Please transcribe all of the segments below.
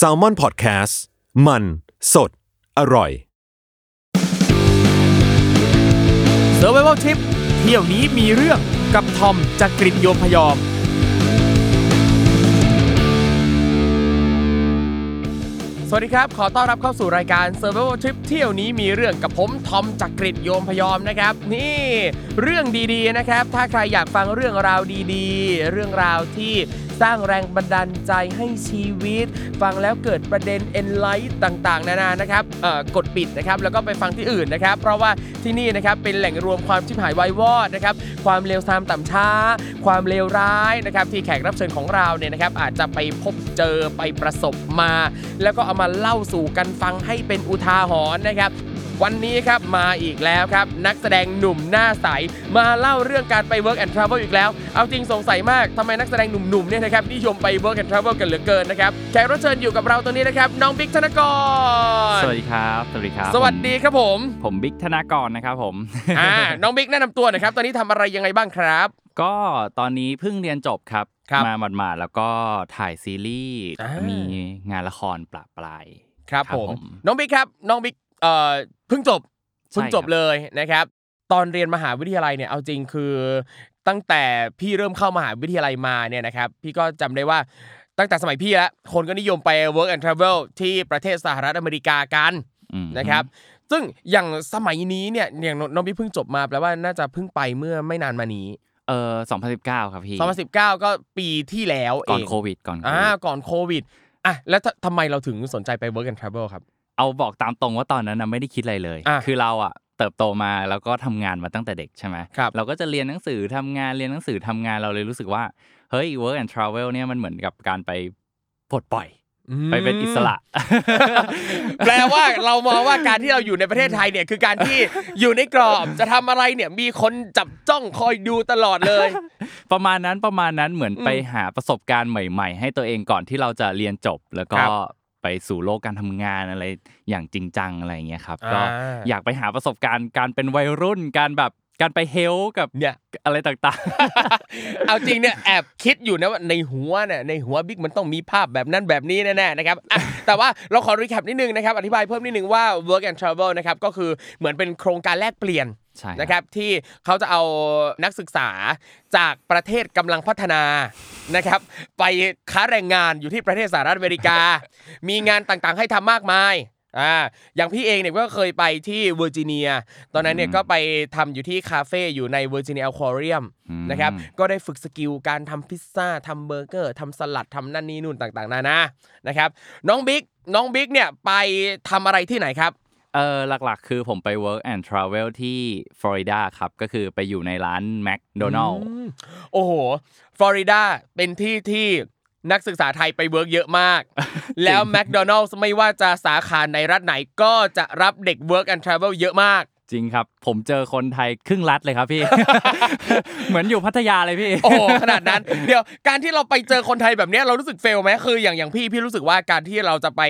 s a l ม o n PODCAST มัน สด อร่อย Survival Trip เที่ยวนี้มีเรื่องกับทอมจากกริฑโยมพยอม สวัสดีครับ ขอต้อนรับเข้าสู่รายการ Survival Trip เที่ยวนี้มีเรื่องกับผมทอมจากกริฑโยมพยอมนะครับ นี่เรื่องดีๆนะครับ ถ้าใครอยากฟังเรื่องราวดีๆ เรื่องราวที่สร้างแรงบันดาลใจให้ชีวิต ฟังแล้วเกิดประเด็น enlight ต่างๆ นานานะครับเอ่อกดปิดนะครับแล้วก็ไปฟังที่อื่นนะครับ เพราะว่าที่นี่นะครับเป็นแหล่งรวมความชิบหายวายวอดนะครับความเลวทรามต่ำช้า ความเลวร้ายนะครับที่แขกรับเชิญของเราเนี่ยนะครับอาจจะไปพบเจอไปประสบมา แล้วก็เอามาเล่าสู่กันฟังให้เป็นอุทาหรณ์นะครับ วันนี้ครับมาอีกแล้วครับ นักแสดงหนุ่มหน้าใส มาเล่าเรื่องการไป work and travel อีกแล้ว เอาจริงสงสัยมากทำไมนักแสดงหนุ่มๆเนี่ยนะครับนิยมไป work and travel กันเหลือเกินนะครับแขกรับเชิญอยู่กับเราตัวนี้นะครับน้องบิ๊กธนกร สวัสดีครับ สวัสดีครับสวัสดีครับผมผม ผมบิ๊กธนากรนะครับผม อ่าน้องบิ๊กแนะนำตัวหน่อยครับ ตอนนี้ทำอะไรยังไงบ้างครับ ก็ตอนนี้เพิ่งเรียนจบครับ ครับมาหมาดๆแล้วก็ถ่ายซีรีส์มีงานละครปลาปลาย ครับครับผมผม น้องบิ๊กครับ น้องบิ๊ก เอ่อเพิ่งจบใช่เพิ่งจบครับเลยนะครับ ตอนเรียนมหาวิทยาลัยเนี่ยเอาจริงคือ ตั้งแต่พี่เริ่มเข้ามหาวิทยาลัยมาเนี่ยนะครับ พี่ก็จำได้ว่าตั้งแต่สมัยพี่แล้วคนก็นิยมไป work and travel ที่ประเทศสหรัฐอเมริกากันอืมนะครับ ซึ่งอย่างสมัยนี้เนี่ยอย่างน้องบิ๊กเพิ่งจบมาแปลว่าน่าจะเพิ่งไปเมื่อไม่นานมานี้เออ2019 ครับพี่ 2019 ก็ปีที่แล้วเองก่อนโควิดก่อนโคอ่าวิดก่อนโควิดอะแล้วททำไมเราถึงสนใจไป work and travel ครับ เอาบอกตามตรงว่าตอนนั้นนะไม่ได้คิดอะไรเลย อะคือเราอะเติบโตมาแล้วก็ทำงานมาตั้งแต่เด็กใช่ไหมครับเราก็จะเรียนหนังสือทำงานเรียนหนังสือทำงานเราเลยรู้สึกว่าเฮ้ย work and travel เนี่ยมันเหมือนกับการไปปลดปล่อย ไปเป็นอิสระ แปลว่าเรามองว่าการที่เราอยู่ในประเทศไทยเนี่ยคือการที่อยู่ในกรอบจะทำอะไรเนี่ยมีคนจับจ้องคอยดูตลอดเลย ประมาณนั้นประมาณนั้นเหมือนอืมไปหาประสบการณ์ใหม่ ๆ ให้ตัวเองก่อนที่เราจะเรียนจบ แล้วก็ครับ ไปสู่โลกการทำงานอะไรอย่างจริงจังอะไรอย่างเงี้ยครับก็อ่าอยากไปหาประสบการณ์การเป็นวัยรุ่นการแบบการไปเฮลกับเนี่ยอะไรต่างเอาจริงเนี่ยแอบคิดอยู่นะว่าในหัวเนี่ยในหัวบิ๊กมันต้องมีภาพแบบนั้นแบบนี้แน่ๆนะครับอะแต่ว่าเราขอ recap นิดนึงนะครับอธิบายเพิ่มนิดนึงว่า work and travel นะครับก็คือเหมือนเป็นโครงการแลกเปลี่ยนๆ ใช่นะครับที่เขาจะเอานักศึกษาจากประเทศกำลังพัฒนานะครับ ไปค้าแรงงานอยู่ที่ประเทศสหรัฐอเมริกา มีงานต่างๆให้ทำมากมายอ่าอย่างพี่เองเนี่ยก็เคยไปที่เวอร์จิเนีย ตอนนั้นเนี่ยก็ไปทำอยู่ที่คาเฟ่อยู่ใน Virginia Aquarium อืมนะครับ ก็ได้ฝึก skill การทำพิซซ่าทำเบอร์เกอร์ทำสลัดทำนั่นนี่นู่นต่างๆนานานะครับ น้องบิ๊กน้องบิ๊กเนี่ยไปทำอะไรที่ไหนครับ เออหลักๆ คือผมไป work and travel ที่ฟลอริดาครับ ก็คือไปอยู่ในร้าน McDonald อืมโอ้โหฟลอริดาเป็นที่ที่นักศึกษาไทยไป work เยอะมาก แล้วแม d โดนัล s ์ไม่ว่าจะสาขาในรัฐไหนก็จะรับเด็ก Work and Travel เยอะมาก จริงครับ ผมเจอคนไทยครึ่งรัฐเลยครับพี่ เหมือนอยู่พัทยาเลยพี่ โอ้โหขนาดนั้น เดี๋ยวการที่เราไปเจอคนไทยแบบเนี้ยเรารู้สึกเฟลไหมคืออย่างอย่างพี่พี่รู้สึกว่าการที่เราจะไป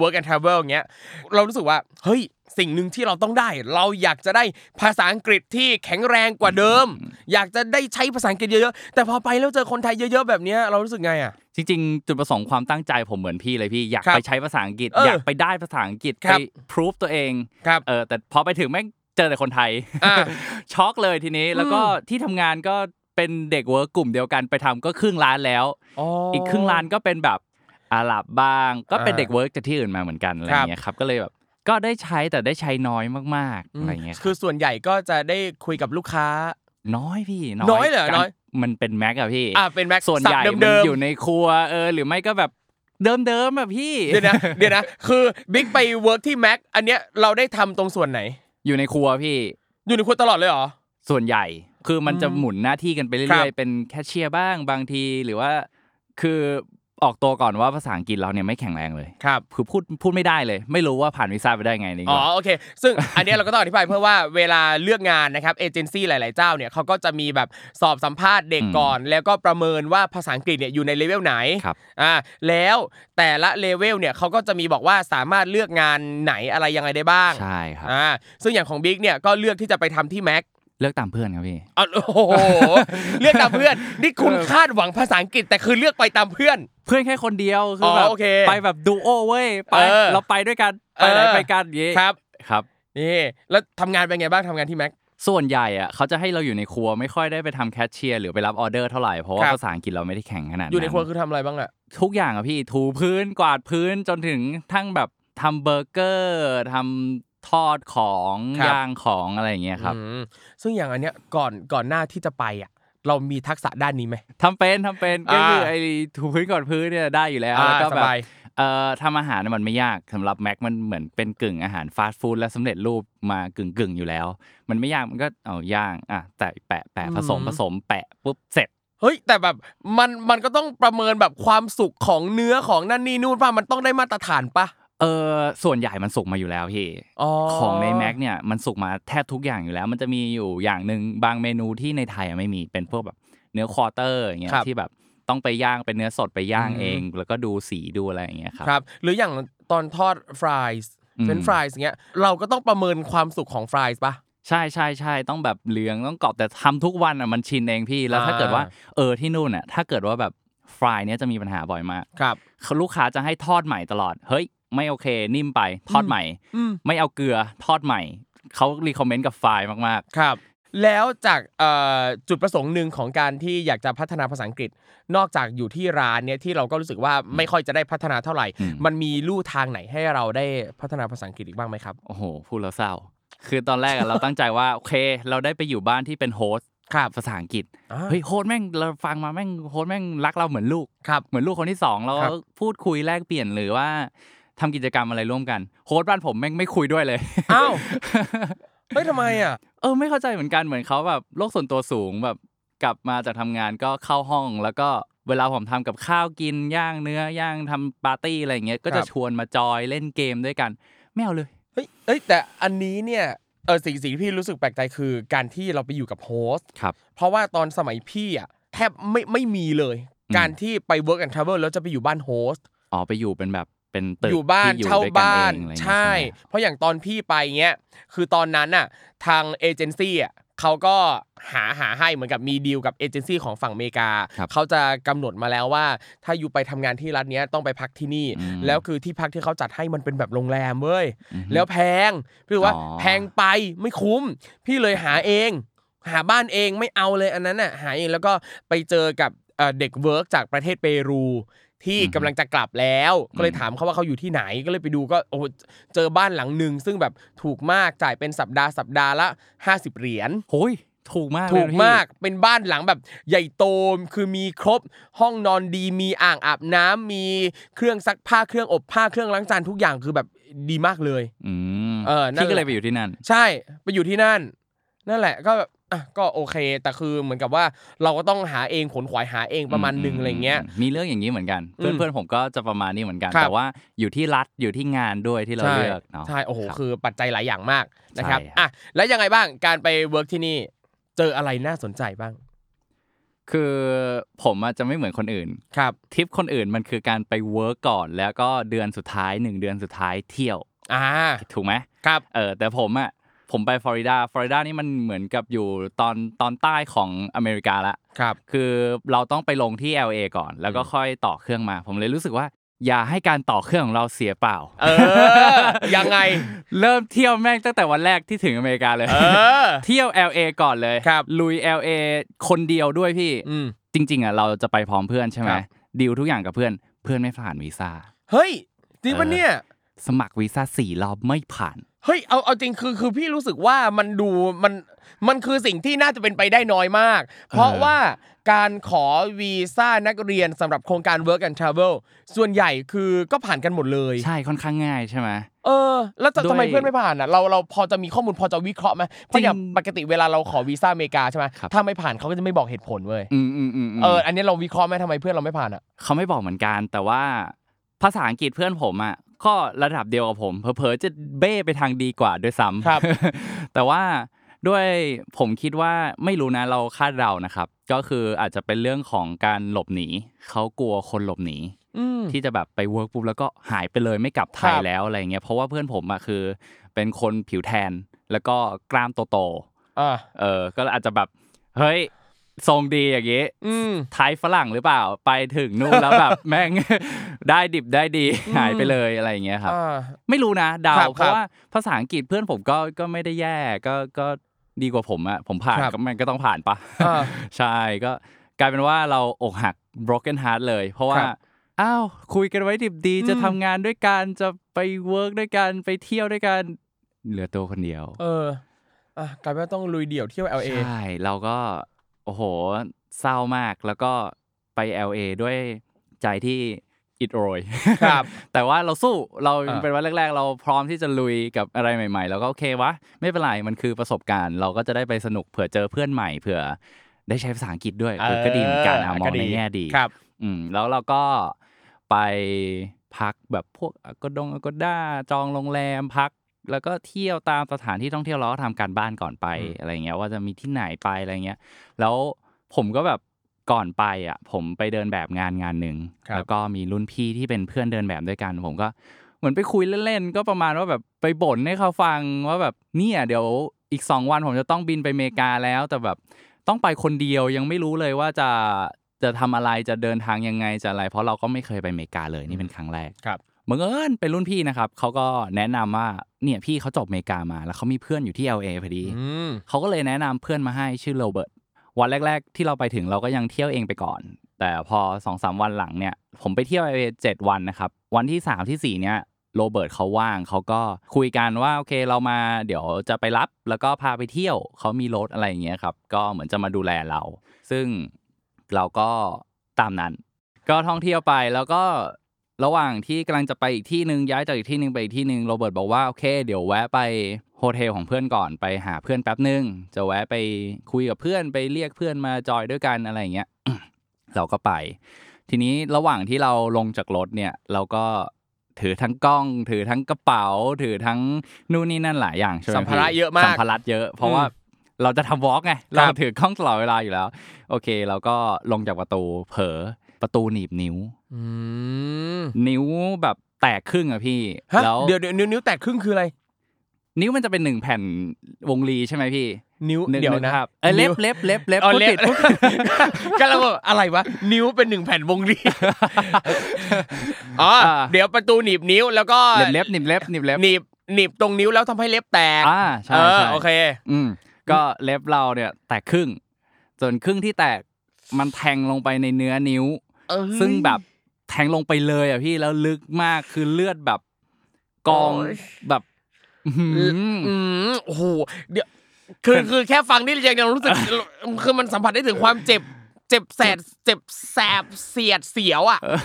work and travel อย่างเงี้ยเรารู้สึกว่าเฮ้ยสิ่งหนึ่งที่เราต้องได้ เราอยากจะได้ภาษาอังกฤษที่แข็งแรงกว่าเดิม อยากจะได้ใช้ภาษาอังกฤษเยอะๆแต่พอไปแล้วเจอคนไทยเยอะๆแบบเนี้ยเรารู้สึกไงอะจริงๆ จุดประสงค์ความตั้งใจผมเหมือนพี่เลยพี่อยากครับไปใช้ภาษาอังกฤษเออออยากไปได้ภาษาอังกฤษครัไปบพรูฟตัวเองครับเออแต่พอไปถึงแม่ง เจอแต่คนไทยอ่าช็อกเลยทีนี้แล้วก็ที่ทำงานก็เป็นเด็ก work กลุ่มเดียวกันไปทำก็ครึ่งร้านแล้วอีกครึ่งร้านก็เป็นแบบอาหรับบ้าง ก็เป็นอ่าเด็ก work จากที่อื่นมาเหมือนกันอะไรอย่างเงี้ยครับก็เลยแบบก็ได้ใช้แต่ได้ใช้น้อยมากๆอะไรอย่างเงี้ยครับคือส่วนใหญ่ก็จะได้คุยกับลูกค้า น้อยพี่น้อยเหรอการน้อยมันเป็นแม็กอะพี่อ่าเป็นแม็กส่วนใหญ่ศัพท์มันเดิมๆอยู่ในครัวเออหรือไม่ก็แบบเดิมๆแบบพี่เดี๋ยวนะเดี๋ยวนะคือบิ๊กไป work ที่แม็กอันเนี้ยเราได้ทำตรงส่วนไหน อยู่ในครัวพี่ อยู่ในครัวตลอดเลยเหรอ ส่วนใหญ่คือมันจะอืมหมุนหน้าที่กันไปครัเรื่อยบๆเป็นแคชเชียร์บ้างบางทีหรือว่า คือ ออกตัวก่อนว่าภาษาอังกฤษเราเนี่ยไม่แข็งแรงเลยครับคือพูดพูดไม่ได้เลย ไม่รู้ว่าผ่านวีซ่าไปได้ไงนี่อ๋อโอเค ซึ่งอันเนี้ยเราก็ต้องอธิบายเพิ่มว่าเวลาเลือกงานนะครับเอเจนซี่หลาย ๆ เจ้าเนี่ยเขาก็จะมีแบบสอบสัมภาษณ์เด็กก่อน แล้วก็ประเมินว่าภาษาอังกฤษเนี่ยอยู่ในเลเวลไหนครับอ่าแล้วแต่ละเลเวลเนี่ยเขาก็จะมีบอกว่าสามารถเลือกงานไหนอะไรยังไงได้บ้างใช่ครับอ่าซึ่งอย่างของบิ๊กเนี่ยก็เลือกที่จะไปทำที่แม็ก เลือกตามเพื่อนครับพี่อ๋อโอ้โหเลือกตามเพื่อน นี่คุณคาดหวังภาษาอังกฤษแต่คือเลือกไปตามเพื่อน เพื่อนแค่คนเดียวคือออแบบโอเคไปแบบดูโอเว้ยไปเออเราไปด้วยกันไปไหนเออไปกันอย่างงี้ครับครับนี่แล้วทำงานเป็นไงบ้างทำงานที่แม็กส่วนใหญ่อะเขาจะให้เราอยู่ในครัวไม่ค่อยได้ไปทำแคชเชียร์หรือไปรับออเดอร์เท่าไหร่เพราะว่าครับภาษาอังกฤษเราไม่ได้แข็งขนาดนั้นอยู่ในครัวคือทำอะไรบ้างอะทุกอย่างอะพี่ถูพื้นกวาดพื้นจนถึงทั้งแบบทำเบอร์เกอร์ทำ ทอดของย่างของอะไรอย่างเงี้ยครับอืมซึ่งอย่างอันเนี้ยก่อนก่อนหน้าที่จะไปอะ เรามีทักษะด้านนี้ไหม ทำเป็นทำเป็นก็คืออ่าไอ้ถูพื้นก่อนพื้นเนี่ยได้อยู่แล้วอ่าแล้วก็สแบบ บาย เอ่อทำอาหารน่ะมันไม่ยากสำหรับแม็กมันเหมือนเป็นกึ่งอาหารฟาสต์ฟู้ดและสำเร็จรูปมากึ่งกึ่งๆอยู่แล้ว มันไม่ยากมันก็เอาย่างอะแต่แปะแปะผสมผสมแปะปุ๊บเสร็จ เฮ้ยแต่แบบมันมันก็ต้องประเมินแบบความสุกของเนื้อของนั่นนี่นู่นป่ะมันต้องได้มาตรฐานป่ะ เออส่วนใหญ่มันสุกมาอยู่แล้วพี่อ๋อของในแม็กเนี่ยมันสุกมาแทบทุกอย่างอยู่แล้ว มันจะมีอยู่อย่างหนึ่งบางเมนูที่ในไทยอะไม่มีเป็นพวกแบบเนื้อ quarter อย่างเงี้ยครับที่แบบต้องไปย่างเป็นเนื้อสดไปย่างอืมเอง แล้วก็ดูสีดูอะไรอย่างเงี้ยครับครับ หรืออย่างตอนทอด fries อืมเป็น fries เงี้ยเราก็ต้องประเมินความสุกของ fries ป่ะใช่ใช่ใช่ต้องแบบเหลืองต้องกรอบแต่ทำทุกวันอะมันชินเองพี่แล้วถ้าอ่าเกิดว่าเออที่นู่นอะถ้าเกิดว่าแบบฟรายเนี้ยจะมีปัญหาบ่อยมากครับเขาลูกค้าจะให้ทอดใหม่ตลอดเฮ้ย ไม่โอเคนิ่มไปทอดใหม่อืมไม่เอาเกลือทอดใหม่เขารีคอมเมนต์กับไฟล์มากครับ แล้วจากเอ่อจุดประสงค์หนึ่งของการที่อยากจะพัฒนาภาษาอังกฤษ นอกจากอยู่ที่ร้านเนี่ยที่เราก็รู้สึกว่าไม่ค่อยจะได้พัฒนาเท่าไหร่อืมมันมีลู่ทางไหนให้เราได้พัฒนาภาษาอังกฤษอีกบ้างไหมครับๆโอ้โหพูดแล้วเศร้า คือตอนแรกอะเราตั้งใจว่าโอเค เราได้ไปอยู่บ้านที่เป็น host ครับภาษาอังกฤษอ่าเฮ้ย host แม่งเราฟังมาแม่ง host แม่งรักเราเหมือนลูกครับเหมือนลูกคนที่สองเราครับพูดคุยแลกเปลี่ยนหรือว่า ทำกิจกรรมอะไรร่วมกัน host บ้านผมแม่งไม่คุยด้วยเลยอ้าวเฮ้ยทำไมอะเออไม่เข้าใจเหมือนกันเหมือนเขาแบบโลกส่วนตัวสูงแบบกลับมาจากทำงานก็เข้าห้องแล้วก็เวลาผมทำกับข้าวกินย่างเนื้อย่างทำปาร์ตี้อะไรอย่างเงี้ยก็จะครับชวนมาจอยเล่นเกมด้วยกันไม่เอาเลยเฮ้ยเอ้ยแต่อันนี้เนี่ยเออสิ่งสิ่งที่พี่รู้สึกแปลกใจคือการที่เราไปอยู่กับ host ครับเพราะว่าตอนสมัยพี่อะแทบไม่ไม่มีเลยอืมการที่ไป work and travel แล้วจะไปอยู่บ้านโฮสต์อ๋อไปอยู่เป็นแบบ เป็นตึกอยู่บ้านที่เช่าด้วยกันบ้านเองอะไรอย่างเงี้ยใช่ไหมเพราะอย่างตอนพี่ไปเงี้ยคือตอนนั้นน่ะทางเอเจนซี่อะเขาก็หาหาให้เหมือนกับมีดีลกับเอเจนซี่ของฝั่งอเมริกาครับเขาจะกำหนดมาแล้วว่า ถ้าอยู่ไปทำงานที่รัฐเนี้ยต้องไปพักที่นี่อืมแล้วคือที่พักที่เขาจัดให้มันเป็นแบบโรงแรมเว้ยอือฮึแล้วแพงพี่รู้ว่าอ๋อแพงไปไม่คุ้ม พี่เลยหาเอง หาบ้านเองไม่เอาเลยอันนั้นน่ะหาเองแล้วก็ไปเจอกับเอ่อเด็กเวิร์กจากประเทศเปรู ที่กำลังจะกลับแล้ว ก็เลยถามเขาว่าเขาอยู่ที่ไหนก็เลยไปดูก็โอ้โหเจอบ้านหลังหนึ่งซึ่งแบบถูกมากจ่ายเป็นสัปดาห์สัปดาห์ละ 50 เหรียญโอ้ยถูกมากเลยถูกนะพี่มากเป็นบ้านหลังแบบใหญ่โตคือมีครบห้องนอนดีมีอ่างอาบน้ำมีเครื่องซักผ้าเครื่องอบผ้าเครื่องล้างจานทุกอย่างคือแบบดีมากเลย อืมเออนั่นพี่ก็แหเลละยไปอยู่ที่นั่น ใช่ไปอยู่ที่นั่น นั่นแหละก็แบบ อะก็โอเค แต่คือเหมือนกับว่าเราก็ต้องหาเองขนขวายหาเองประมาณหนึ่งอะไรเงี้ย มีเรื่องอย่างนี้เหมือนกันอืเพื่อนมเพื่อนผมก็จะประมาณนี้เหมือนกันครับแต่ว่าอยู่ที่รัฐอยู่ที่งานด้วยที่เราใช่เลือกเนาะใช่โอ้โหรับคือปัจจัยหลายอย่างมากนะครับใช่ครับอะแล้วยังไงบ้างการไป work ที่นี่ เจออะไรน่าสนใจบ้าง คือผมอะจะไม่เหมือนคนอื่นครับทริปคนอื่นมันคือการไป work ก่อน แล้วก็เดือนสุดท้ายหนึ่งเดือนสุดท้ายเที่ยวอ่าถูกไหมครับเออแต่ผมอะ ผมไปฟลอริดาฟลอริดานี่มันเหมือนกับอยู่ตอนตอนใต้ของอเมริกาละครับ คือเราต้องไปลงที่ LA ก่อน แล้วก็ค่อยต่อเครื่องมา ผมเลยรู้สึกว่า อย่าให้การต่อเครื่องของเราเสียเปล่า เออ ยังไง เริ่มเที่ยวแม่งตั้งแต่วันแรกที่ถึงอเมริกาเลย เออ เที่ยว LA ก่อนเลยครับลุย LA คนเดียวด้วยพี่ อืม จริง ๆอะเราจะไปพร้อมเพื่อนใช่ไหมครับ ดีลทุกอย่างกับเพื่อน เพื่อนไม่ผ่านวีซ่า เฮ้ยจริงปะเนี่ย สมัครวีซ่าสี่รอบไม่ผ่าน เฮ้ยเอาเอาจริงคือคือพี่รู้สึกว่ามันดูมันมันคือสิ่งที่น่าจะเป็นไปได้น้อยมาก เพราะว่าการขอวีซ่านักเรียนสำหรับโครงการ Work and Travel ส่วนใหญ่คือก็ผ่านกันหมดเลย ใช่ค่อนข้างง่ายใช่ไหมเออ แล้วจะด้วยทำไมเพื่อนไม่ผ่านอะเราเราพอจะมีข้อมูลพอจะวิเคราะห์ไหมเพราะอย่างจริงปกติเวลาเราขอวีซ่าอเมริกาใช่ไหมครับถ้าไม่ผ่านเขาก็จะไม่บอกเหตุผลเว้ยอืมอืมอืมมเอออันนี้เราวิเคราะห์ไหมทำไมเพื่อนเราไม่ผ่านอะเขาไม่บอกเหมือนกันแต่ว่าภาษาอังกฤษเพื่อนผมอะ ก็ระดับเดียวกับผมเผลอๆจะเบ้ไปทางดีกว่าด้วยซ้ำครับ แต่ว่าด้วยผมคิดว่าไม่รู้นะเราคาดเดานะครับ ก็คืออาจจะเป็นเรื่องของการหลบหนีเขากลัวคนหลบหนีอืม ที่จะแบบไปเวิร์กปุ๊บแล้วก็หายไปเลยไม่กลับไทยครับ แล้วอะไรเงี้ยเพราะว่าเพื่อนผมอะคือเป็นคนผิวแทนแล้วก็กล้ามโตอ่า ๆเออก็อาจจะแบบเฮ้ย ทรงดีอย่างงี้อืมไทยฝรั่งหรือเปล่า ไปถึงนู่นแล้วแบบแม่งได้ดิบได้ดีอืมหายไปเลยอะไรอย่างเงี้ยครับอ่าไม่รู้นะเดาครับเพราะว่าภาษาอังกฤษเพื่อนผมก็ก็ไม่ได้แย่ก็ก็ดีกว่าผมอะผมผ่านครับก็มันก็ต้องผ่านปะอ่าใช่ก็กลายเป็นว่าเราอกหัก broken heart เลย เพราะว่าครับอ้าวคุยกันไว้ดิบดีอืมจะทำงานด้วยกันจะไปเวิร์กด้วยกันไปเที่ยวด้วยกันเหลือตัวคนเดียว เอออะกลายเป็นว่าต้องลุยเดี่ยวเที่ยว LA ใช่เราก็ โอ้โห เศร้ามากแล้วก็ไป LA ด้วยใจที่อิดโรยครับ แต่ว่าเราสู้เราอ่าเป็นวันแรก ๆ เราพร้อมที่จะลุยกับอะไรใหม่ ๆ แล้วก็โอเควะไม่เป็นไรมันคือประสบการณ์ เราก็จะได้ไปสนุกเผื่อเจอเพื่อนใหม่เผื่อได้ใช้ภาษาอังกฤษด้วยเออก็ดีเหมือนกันอะมองในแง่ดีครับ อืมแล้วเราก็ไปพักแบบพวกอากดงอากด้าจองโรงแรมพัก แล้วก็เที่ยวตามสถานที่ท่องเที่ยวเราก็ทำการบ้านก่อนไปอืมอะไรเงี้ยว่าจะมีที่ไหนไปอะไรเงี้ยแล้วผมก็แบบก่อนไปอะผมไปเดินแบบงานงานหนึ่งครับแล้วก็มีรุ่นพี่ที่เป็นเพื่อนเดินแบบด้วยกัน ผมก็เหมือนไปคุยเล่นๆก็ประมาณว่าแบบไปบ่นให้เขาฟังว่าแบบเนี่ยเดี๋ยวอีกสองวันผมจะต้องบินไปอเมริกาแล้ว แต่แบบต้องไปคนเดียวยังไม่รู้เลยว่าจะจะทำอะไรจะเดินทางยังไงจะอะไร เพราะเราก็ไม่เคยไปอเมริกาเลยนี่เป็นครั้งแรกครับ บังเอิญเป็นรุ่นพี่นะครับเขาก็แนะนำว่าเนี่ยพี่เขาจบอเมริกามา แล้วเขามีเพื่อนอยู่ที่ LA พอดีอืมเขาก็เลยแนะนำเพื่อนมาให้ชื่อโรเบิร์ตวันแรก ๆ ที่เราไปถึงเราก็ยังเที่ยวเองไปก่อน แต่พอสองสามวันหลังเนี่ย ผมไปเที่ยว LA เจ็ดวันนะครับวันที่สามที่สี่เนี่ยโรเบิร์ตเขาว่างเขาก็คุยกันว่าโอเคเรามาเดี๋ยวจะไปรับแล้วก็พาไปเที่ยวเขามีรถอะไรอย่างเงี้ยครับก็เหมือนจะมาดูแลเรา ซึ่งเราก็ตามนั้น ก็ท่องเที่ยวไปแล้วก็ ระหว่างที่กำลังจะไปอีกที่หนึ่งย้ายจากอีกที่หนึ่งไปอีกที่หนึ่งโรเบิร์ตบอกว่าโอเค เดี๋ยวแวะไปโฮเทลของเพื่อนก่อนไปหาเพื่อนแป๊บหนึ่งจะแวะไปคุยกับเพื่อนไปเรียกเพื่อนมาจอยด้วยกันอะไรอย่างเงี้ยเราก็ไป ทีนี้ระหว่างที่เราลงจากรถเนี่ยเราก็ถือทั้งกล้อง ถือทั้งกระเป๋า ถือทั้งนู่นนี่นั่นหลายอย่างใช่ไหมสัมภาระพี่เยอะมากสัมภาระเยอะเพราะว่าเราจะทำวอล์กไงเราถือกล้องตลอดเวลาอยู่แล้ว โอเคเราก็ลงจากประตูเผลอ ประตูหนีบนิ้วอืมนิ้วแบบแตกครึ่งอะพี่ฮะแล้วเดี๋ยวเดี๋ยวนิ้วนิ้วแตกครึ่งคืออะไร นิ้วมันจะเป็นหนึ่งแผ่นวงรีใช่ไหมพี่ นิ้วนึกเดี๋ยวนึกนะภาพเอยเล็บนิ้วเล็บเล็บเล็บอ๋อพูดเล็บผิดพูดก็เราบอกอะไรวะนิ้วเป็นหนึ่งแผ่นวงรีอ๋ออาเดี๋ยวประตูหนีบนิ้วแล้วก็เล็บเล็บหนิบเล็บหนิบเล็บหนีบหนีบตรงนิ้วแล้วทำให้เล็บแตกอ่าใช่เออใช่โอเคอืมก็เล็บเราเนี่ยแตกครึ่ง ส่วนครึ่งที่แตกมันแทงลงไปในเนื้อนิ้วเอ้ย ซึ่งแบบแทงลงไปเลยอะพี่แล้วลึกมากคือเลือดแบบกองโอ้ยแบบอื้อหืออืมโอ้โหเดี๋ยวคือคือแค่ฟังนี่ยังยังรู้สึกคือมันสัมผัสได้ถึงความเจ็บ เจ็บแสบเจ็บแสบเสียดเสียวอะเออ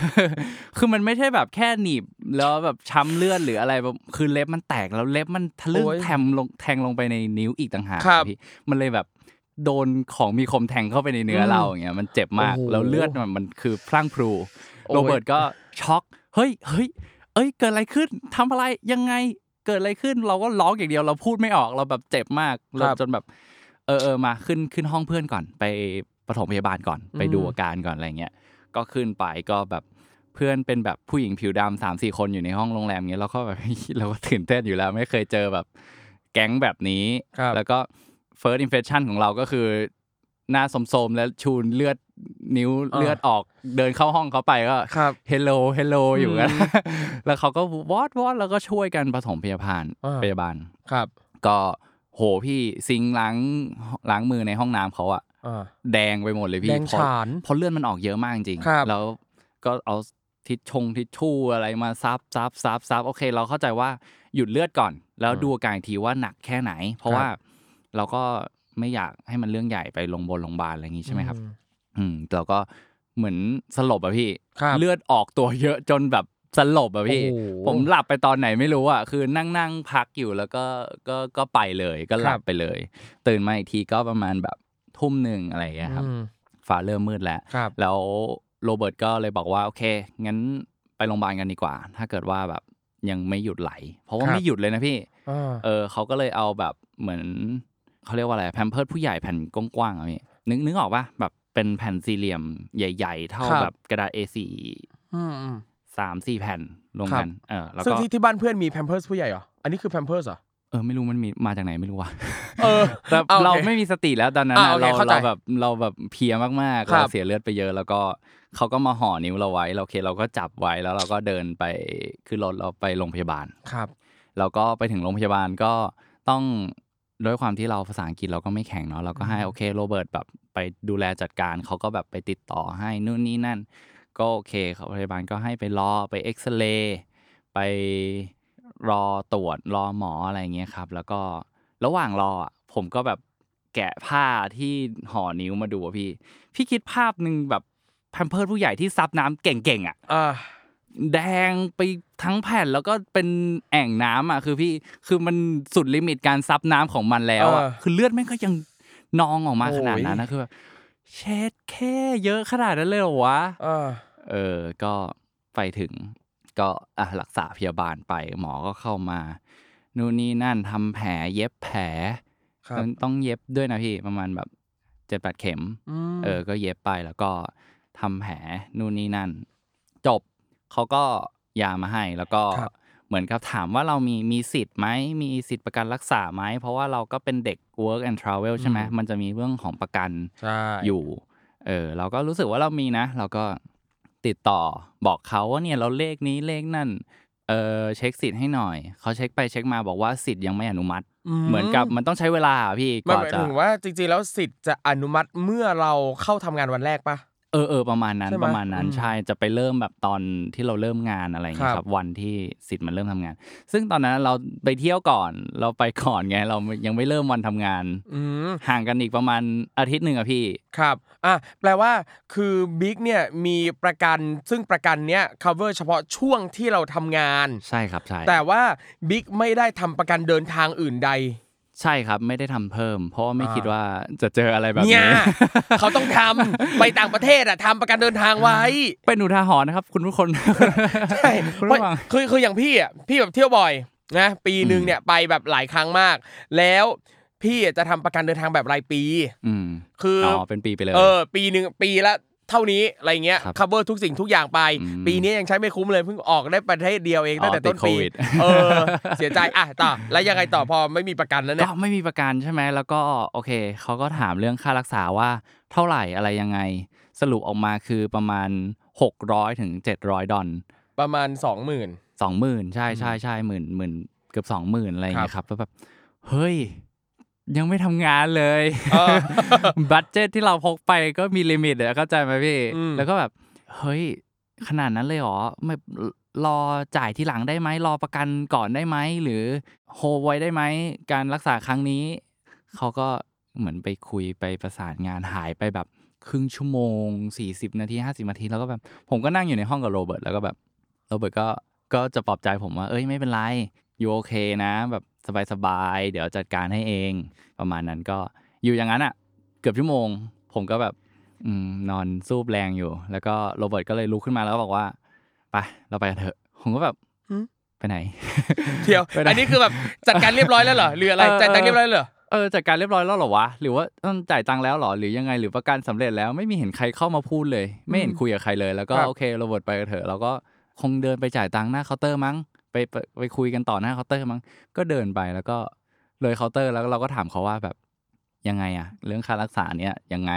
คือมันไม่ใช่แบบแค่หนีบแล้วแบบช้ำเลือดหรืออะไรแบบคือเล็บมันแตกแล้วเล็บมันทะลึ่งโอ้ยแทงลงแทงลงไปในนิ้วอีกต่างหากครับพี่มันเลยแบบ โดนของมีคมแทงเข้าไปในเนื้ออมเราอย่างเงี้ยมันเจ็บมากโอ้โหแล้วเลือดมันมันคือพลั่งพลูโอ้ยโรเบิร์ตก็ช็อกเฮ้ยเฮ้ยเอ้ยเกิดอะไรขึ้นทำอะไรยังไงเกิดอะไรขึ้นเราก็ร้องอย่างเดียวเราพูดไม่ออกเราแบบเจ็บมากเราจนแบบเออเออมาขึ้นขึ้นห้องเพื่อนก่อนไปปฐมพยาบาลก่อนไปดูอาการก่อนอะไรเงี้ยก็ขึ้นไปก็แบบเพื่อนเป็นแบบผู้หญิงผิวดำสามสี่คนอยู่ในห้องโรงแรมเงี้ยเราก็แบบเราก็ตื่นเต้นอยู่แล้ว ไม่เคยเจอแบบแก๊งแบบนี้ครับแล้วก็ first impression ของเราก็คือหน้าสมๆแล้วชูนเลือดนิ้วเลือดออกเดินเข้าห้องเขาไปก็ครับ hello hello อยู่กันอืมแล้วเขาก็ what what แล้วก็ช่วยกันปฐมพยาบาลอ่าพยาบาลครับ ก็โหพี่ sink ล้างล้างมือในห้องน้ำเขาอะอ่าแดงไปหมดเลยพี่แดงเพราะฉานเพราะเลือดมันออกเยอะมากจริงครับแล้วก็เอาทิชชงทิชชู่อะไรมาซับซับซับซับโอเค เราเข้าใจว่าหยุดเลือดก่อน แล้วดูอาการอีกทีว่าหนักแค่ไหน เพราะว่า เราก็ไม่อยากให้มันเรื่องใหญ่ไปลงบนโรงพยาบาลอะไรอย่างงี้ใช่ไหมครับ อืมเราก็เหมือนสลบอะพี่ ครับเลือดออกตัวเยอะจนแบบสลบอะพี่ โอ้โหผมหลับไปตอนไหนไม่รู้อะคือนั่งนั่งพักอยู่แล้วก็ก็ก็ไปเลยก็หลัครับบ ไปเลย ตื่นมาอีกทีก็ประมาณแบบทุ่มหนึ่งอะไรอย่างเงี้ยครับ อืมฟ้าเริ่มมืดแล้ว ครับ แล้วโรเบิร์ตก็เลยบอกว่า โอเค งั้นไปโรงพยาบาลกันดีกว่า ถ้าเกิดว่าแบบยังไม่หยุดไหล เพราะว่าครับ ไม่หยุดเลยนะพี่ อ่า เออเขาก็เลยเอาแบบเหมือน เขาเรียกว่าอะไรแพมเพิร์ดผู้ใหญ่แผ่นกว้างๆอะพี่นึกนึกออกปะแบบเป็นแผ่นสี่เหลี่ยมใหญ่ ๆ เท่าครับ แบบกระดาษ A4 อืมอืม สามสี่แผ่นรวมครับกันเออแล้วซึ่งก็ที่ที่บ้านเพื่อนมีแพมเพิร์สผู้ใหญ่เหรอ อันนี้คือแพมเพิร์สเหรอ เออไม่รู้มันมีมาจากไหนไม่รู้ว่ะ เออ แต่อะโอเคเราไม่มีสติแล้วตอนนั้นอะอะโอเคเราเข้าใจเราแบบเราแบบเพลียมากๆครัเราบเสียเลือดไปเยอะ แล้วก็เขาก็มาห่อนิ้วเราไว้เราโอเคเราก็จับไว้แล้วเราก็เดินไปขึ้นรถเราไปโรงพยาบาล ครับเราก็ไปถึงโรงพยาบาลก็ต้อง ด้วยความที่เราภาษาอังกฤษเราก็ไม่แข็งเนาะเราก็ให้โอเคโรเบิร์ตแบบไปดูแลจัดการเขาก็แบบไปติดต่อให้นู่นนี่นั่น ก็โอเคเขาพยาบาลก็ให้ไปรอไปเอ็กซเรย์ไปรอตรวจรอหมออะไรอย่างเงี้ยครับ แล้วก็ระหว่างรออะผมก็แบบแกะผ้าที่ห่อนิ้วมาดูอะพี่ พี่คิดภาพหนึ่งแบบแพมเพิร์ดผู้ใหญ่ที่ซับน้ำเก่งๆอะอ่า แดงไปทั้งแผ่นแล้วก็เป็นแอ่งน้ำอะคือพี่คือมันสุดลิมิตการซับน้ำของมันแล้วอะเออคือเลือดแม่งก็ยังนองออกมาโอ้ยขนาดนั้นนะคือแบบเช็ดแค่เยอะขนาดนั้นเลยเหรอวะอ่าเออ ก็ไปถึง ก็อะรักษาพยาบาลไปหมอก็เข้ามานู่นนี่นั่นทำแผลเย็บแผลครับมันต้องเย็บด้วยนะพี่ประมาณแบบเจ็ดแปดเข็มมเออ ก็เย็บไปแล้วก็ทำแผลนู่นนี่นั่น จบ เขาก็ยามาให้แล้วก็ครับเหมือนกับถามว่าเรามีมีสิทธิ์ไหมมีสิทธิ์ประกันรักษาไหม เพราะว่าเราก็เป็นเด็ก work and travel ใช่ไหมมันจะมีเรื่องของประกันใช่อยู่เออเราก็รู้สึกว่าเรามีนะ เราก็ติดต่อบอกเขาว่าเนี่ยเราเลขนี้เลขนั่นเออเช็คสิทธิ์ให้หน่อยเขาเช็คไปเช็คมาบอกว่าสิทธิ์ยังไม่อนุมัติ เหมือนกับมันต้องใช้เวลาอะพี่มันก่อหมายจะถึงว่าจริงๆแล้วสิทธิ์จะอนุมัติเมื่อเราเข้าทำงานวันแรกปะ เออเออประมาณนั้นใช่ไหมประมาณนั้นอืมใช่จะไปเริ่มแบบตอนที่เราเริ่มงานอะไรอย่างเงี้ยคครัรับบวันที่สิทธิ์มันเริ่มทำงาน ซึ่งตอนนั้นเราไปเที่ยวก่อนเราไปก่อนไงเรายังไม่เริ่มวันทำงาน อืม ห่างกันอีกประมาณอาทิตย์หนึ่งอะพี่ ครับ อะ แปลว่า คือบิ๊กเนี่ย มีประกัน ซึ่งประกันเนี้ย cover เฉพาะช่วงที่เราทำงาน ใช่ครับใช่แต่ว่าบิ๊กไม่ได้ทำประกันเดินทางอื่นใด ใช่ครับไม่ได้ทำเพิ่ม เพราะว่าไม่อ่าคิดว่าจะเจออะไรแบบเนี่ยนี้เขาต้องทำไปต่างประเทศอะทำประกันเดินทางไว้ เป็นอุทาหรณ์นะครับ คุณทุกคนใช่คุณเพราะผู้ฟังคือคืออย่างพี่อะพี่แบบเที่ยวบ่อยนะปีหนึ่งอืมเนี่ยไปแบบหลายครั้งมาก แล้วพี่อะจะทำประกันเดินทางแบบรายปี อืมคือออ๋อเป็นปีไปเลย เออ ปีหนึ่งปีละ เท่านี้อะไรเงี้ยครับ cover ทุกสิ่งทุกอย่างไปอืมปีนี้ยังใช้ไม่คุ้มเลยเพิ่งออกได้ประเทศเดียวเองอ๋อตั้งแต่ต้นติดโคปีวิดเออเสียใจอะต่อแล้วยังไงต่อพอไม่มีประกันแล้วก็เนี่ยไม่มีประกันใช่ไหมแล้วก็โอเคเขาก็ถามเรื่องค่ารักษาว่าเท่าไหร่อะไรยังไง สรุปออกมาคือประมาณ 600ถึง700 ดอลประมาณสองหมื่นสองหมื่นใช่ใช่ใช่หมื่นหมื่นเกือบสองหมื่นอะไรอย่างเงี้ยครับแล้วแบบเฮ้ย ยังไม่ทำงานเลย เออ budget ที่เราพกไปก็มี limit อะเข้าใจไหมพี่ อืม แล้วก็แบบ เฮ้ย ขนาดนั้นเลยเหรอไม่รอจ่ายทีหลังได้ไหมรอประกันก่อนได้ไหม หรือโฮไว้ได้ไหม การรักษาครั้งนี้ เขาก็เหมือนไปคุยไปประสานงานหายไปแบบครึ่งชั่วโมง 40 นาที 50 นาที แล้วก็แบบ ผมก็นั่งอยู่ในห้องกับโรเบิร์ตแล้วก็แบบ โรเบิร์ตก็ก็จะปลอบใจผมว่า เอ้ยไม่เป็นไร อยู่โอเคนะ แบบ สบายๆ เดี๋ยวจัดการให้เอง ประมาณนั้นก็อยู่อย่างนั้นอะ เกือบชั่วโมง ผมก็แบบอืมนอนซูบแรงอยู่ แล้วก็โรเบิร์ตก็เลยลุกขึ้นมาแล้วก็บอกว่าไปเราไปกันเถอะ ผมก็แบบหืมไปไหนเที่ยวไปไหนอันนี้คือแบบจัดการเรียบร้อยแล้วเหรอหรืออะไรเออจ่ายตังค์เรียบร้อยแล้วเหรอเออจัดการเรียบร้อยแล้วเหรอวะหรือว่าต้องจ่ายตังค์แล้วเหรอหรือยังไงหรือประกันสำเร็จแล้วไม่มีเห็นใครเข้ามาพูดเลย ไม่เห็นคุยกับใครเลย แล้วก็ครับโอเคโรเบิร์ตไปกันเถอะเราก็คงเดินไปจ่ายตังค์หน้าเคาน์เตอร์มั้ง ไปไปไปคุยกันต่อหน้าเคาน์เตอร์มั้งก็เดินไปแล้วก็เลยเคาน์เตอร์แล้วเราก็ถามเขาว่าแบบยังไงอะเรื่องค่ารักษาเนี่ยยังไง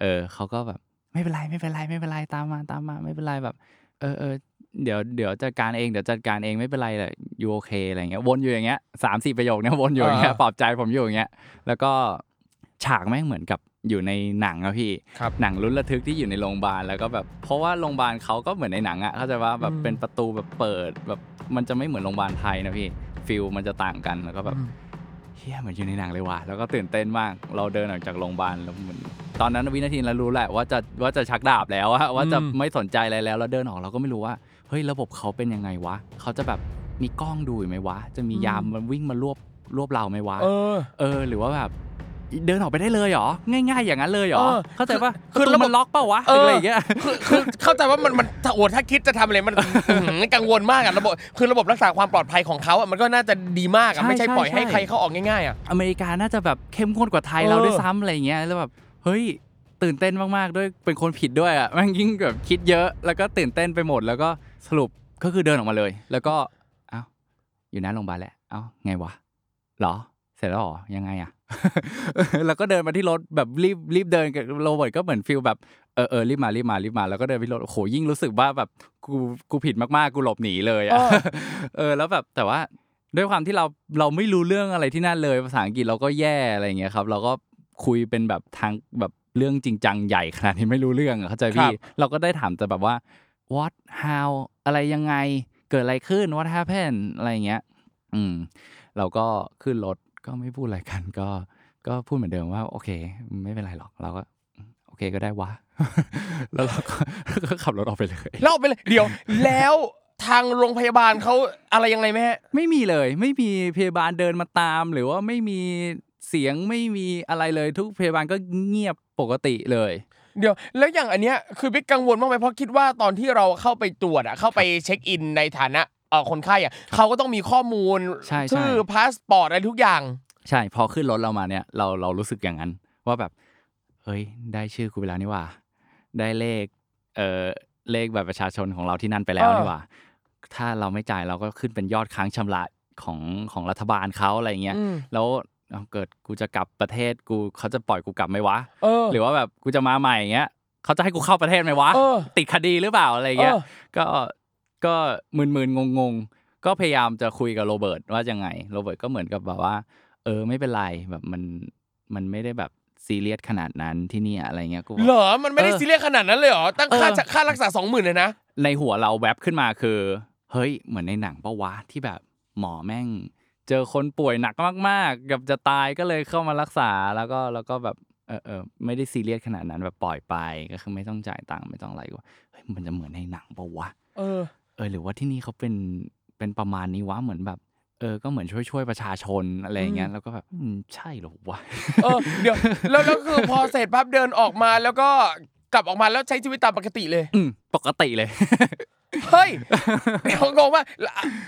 เออเขาก็แบบไม่เป็นไรไม่เป็นไรไม่เป็นไรตามมาตามมาไม่เป็นไรแบบ เออเออเดี๋ยวเดี๋ยวจัดการเองเดี๋ยวจัดการเองไม่เป็นไรแหละอยู่โอเคอะไรเงี้ยวนอยู่อย่างเงี้ยสามสี่ประโยคเนี่ยวนอยู่อย่างเงี้ยอ่าปลอบใจผมอยู่อย่างเงี้ยแล้วก็ฉากแม่งเหมือนกับ อยู่ในหนังอะพี่ครับหนังลุ้นระทึกที่อยู่ในโรงพยาบาลแล้วก็แบบเพราะว่าโรงพยาบาลเขาก็เหมือนในหนังอะเข้าใจว่าแบบอืมเป็นประตูแบบเปิดแบบมันจะไม่เหมือนโรงพยาบาลไทยนะพี่ฟิลมันจะต่างกันแล้วก็แบบเฮียเหมือนอยู่ในหนังเลยว่ะแล้วก็ตื่นเต้นมากเราเดินออกจากโรงพยาบาลแล้วเหมือนตอนนั้นวินาทีเรารู้แหละว่าจะว่าจะชักดาบแล้วอะว่าจะอืมไม่สนใจอะไรแล้วเราเดินออกเราก็ไม่รู้ว่าเฮ้ยระบบเขาเป็นยังไงวะเขาจะแบบมีกล้องดูอยู่ไหมวะ จะมียามมันวิ่งมารวบรวบเราไหมวะเออเออหรือว่าแบบ เดินออกไปได้เลยเหรอ ง่ายๆ อย่างนั้นเลยเหรอ เออเข้าใจปะคือประตูระบบ มันล็อกเปล่าวะเออออะไรอย่างเงี้ย คือคือเข้าใจว่ามันมันถ้าโอ้ถ้าคิดจะทำอะไรมันอื้อหือกังวลมากอะระบบคือระบบรักษาความปลอดภัยของเขาอะมันก็น่าจะดีมากอะใช่ไม่ใช่ปล่อยให้ใช่ ใครเข้าออกง่ายๆอะ อเมริกาน่าจะแบบเข้มข้นกว่าไทยเออเราด้วยซ้ำอะไรอย่างเงี้ยแล้วแบบเฮ้ยตื่นเต้นมากๆด้วยเป็นคนผิดด้วยอะแม่งยิ่งแบบคิดเยอะแล้วก็ตื่นเต้นไปหมด แล้วก็สรุปก็คือเดินออกมาเลย แล้วก็เอ้าอยู่หน้าโรงพยาบาลแหละเอ้าไงวะเหรอเสร็จแล้วเหรอยังไงอะ แล้วก็เดินมาที่รถแบบรีบรีบเดินกับโรเบิร์ตก็เหมือน feel แบบเออเออรีบมารีบมารีบมาแล้วก็เดินไปที่รถโอ้โหยิ่งรู้สึกว่าแบบกูกูผิดมากๆกูหลบหนีเลยอะเออเออแล้วแบบแต่ว่าด้วยความที่เราเราไม่รู้เรื่องอะไรที่นั่นเลยภาษาอังกฤษเราก็แย่อะไรอย่างเงี้ยครับ เราก็คุยเป็นแบบทางแบบเรื่องจริงจังใหญ่ขนาดนี้ไม่รู้เรื่องอะเข้าใจครับพี่เราก็ได้ถามแต่แบบว่า what how อะไรยังไงเกิดอะไรขึ้น what happened อะไรอย่างเงี้ย อืม เราก็ขึ้นรถ ก็ไม่พูดอะไรกัน ก็ก็พูดเหมือนเดิมว่า โอเค ไม่เป็นไรหรอกเราก็โอเคก็ได้วะ แล้วเราก็ก็ขับรถออกไปเลยเล่าไปเลย เดี๋ยว แล้วทางโรงพยาบาลเขาอะไรยังไงไหมฮะไม่มีเลย ไม่มีพยาบาลเดินมาตาม หรือว่าไม่มีเสียงไม่มีอะไรเลยทุกพยาบาลก็เงียบปกติเลย เดี๋ยวแล้วอย่างอันเนี้ยคือบิ๊กกังวลมากไหมเพราะคิดว่าตอนที่เราเข้าไปตรวจอะเข้าไปเช็คอินในฐานะ เอ่อคนไข้อะเขาก็ต้องมีข้อมูลใช่ใช่ ชื่อพาสปอร์ตอะไรทุกอย่าง ใช่ พอขึ้นรถเรามาเนี่ยเราเรารู้สึกอย่างนั้น ว่าแบบ เฮ้ย ได้ชื่อกูไปแล้วนี่หว่า ได้เลข เอ่อเลขแบบประชาชนของเราที่นั่นไปแล้วเออ นี่หว่า ถ้าเราไม่จ่ายเราก็ขึ้นเป็นยอดค้างชำระของของรัฐบาลเขาอะไรเงี้ยอืมแล้วเอาเกิดกูจะกลับประเทศกูเขาจะปล่อยกูกลับไหมวะ เออ หรือว่าแบบกูจะมาใหม่อย่างเงี้ยเขาจะให้กูเข้าประเทศไหมวะ เออติดคดีหรือเปล่าอะไรเงี้ยเออ ก็ ก็มึนๆงงๆ ก็พยายามจะคุยกับโรเบิร์ตว่ายังไงโรเบิร์ตก็เหมือนกับแบบว่า เออไม่เป็นไรแบบมันมันไม่ได้แบบซีเรียสขนาดนั้นที่เนี่ยอะไรเงี้ยกูบอกเหรอมันไม่ได้เออซีเรียสขนาดนั้นเลยเหรอตั้งค่าเออค่ารักษาสองหมื่นเลยนะในหัวเราแวบขึ้นมาคือ เฮ้ยเหมือนในหนังปะวะที่แบบหมอแม่ง เจอคนป่วยหนักมากๆกับจะตายก็เลยเข้ามารักษาแล้วก็แล้วก็แบบเออเออไม่ได้ซีเรียสขนาดนั้นแบบปล่อยไปก็คือไม่ต้องจ่ายตังค์ไม่ต้องอะไรก็เฮ้ยมันจะเหมือนในหนังปะวะเออเออหรือว่าที่นี่เขาเป็น เป็นประมาณนี้วะ เหมือนแบบ เออ ก็เหมือนช่วยช่วยๆประชาชน อะไรอย่างเงี้ย แล้วก็แบบ อืม ใช่เหรอวะ เออ เดี๋ยว แล้วแล้วคือพอเสร็จปั๊บเดินออกมาแล้วก็กลับออกมาแล้วใช้ชีวิตตามปกติเลย อืม ปกติเลย เฮ้ยเดี๋ยวงงว่า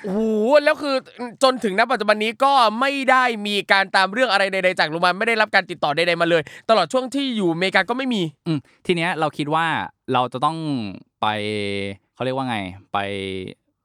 โอ้โหแล้วคือจนถึงณปัจจุบันนี้ก็ไม่ได้มีการตามเรื่องอะไรใดๆจากโรงพยาบาลไม่ได้รับการติดต่อใดๆมาเลย ตลอดช่วงที่อยู่อเมริกาก็ไม่มี อืมทีเนี้ยเราคิดว่าเราจะต้องไป เขาเรียกว่าไง ไป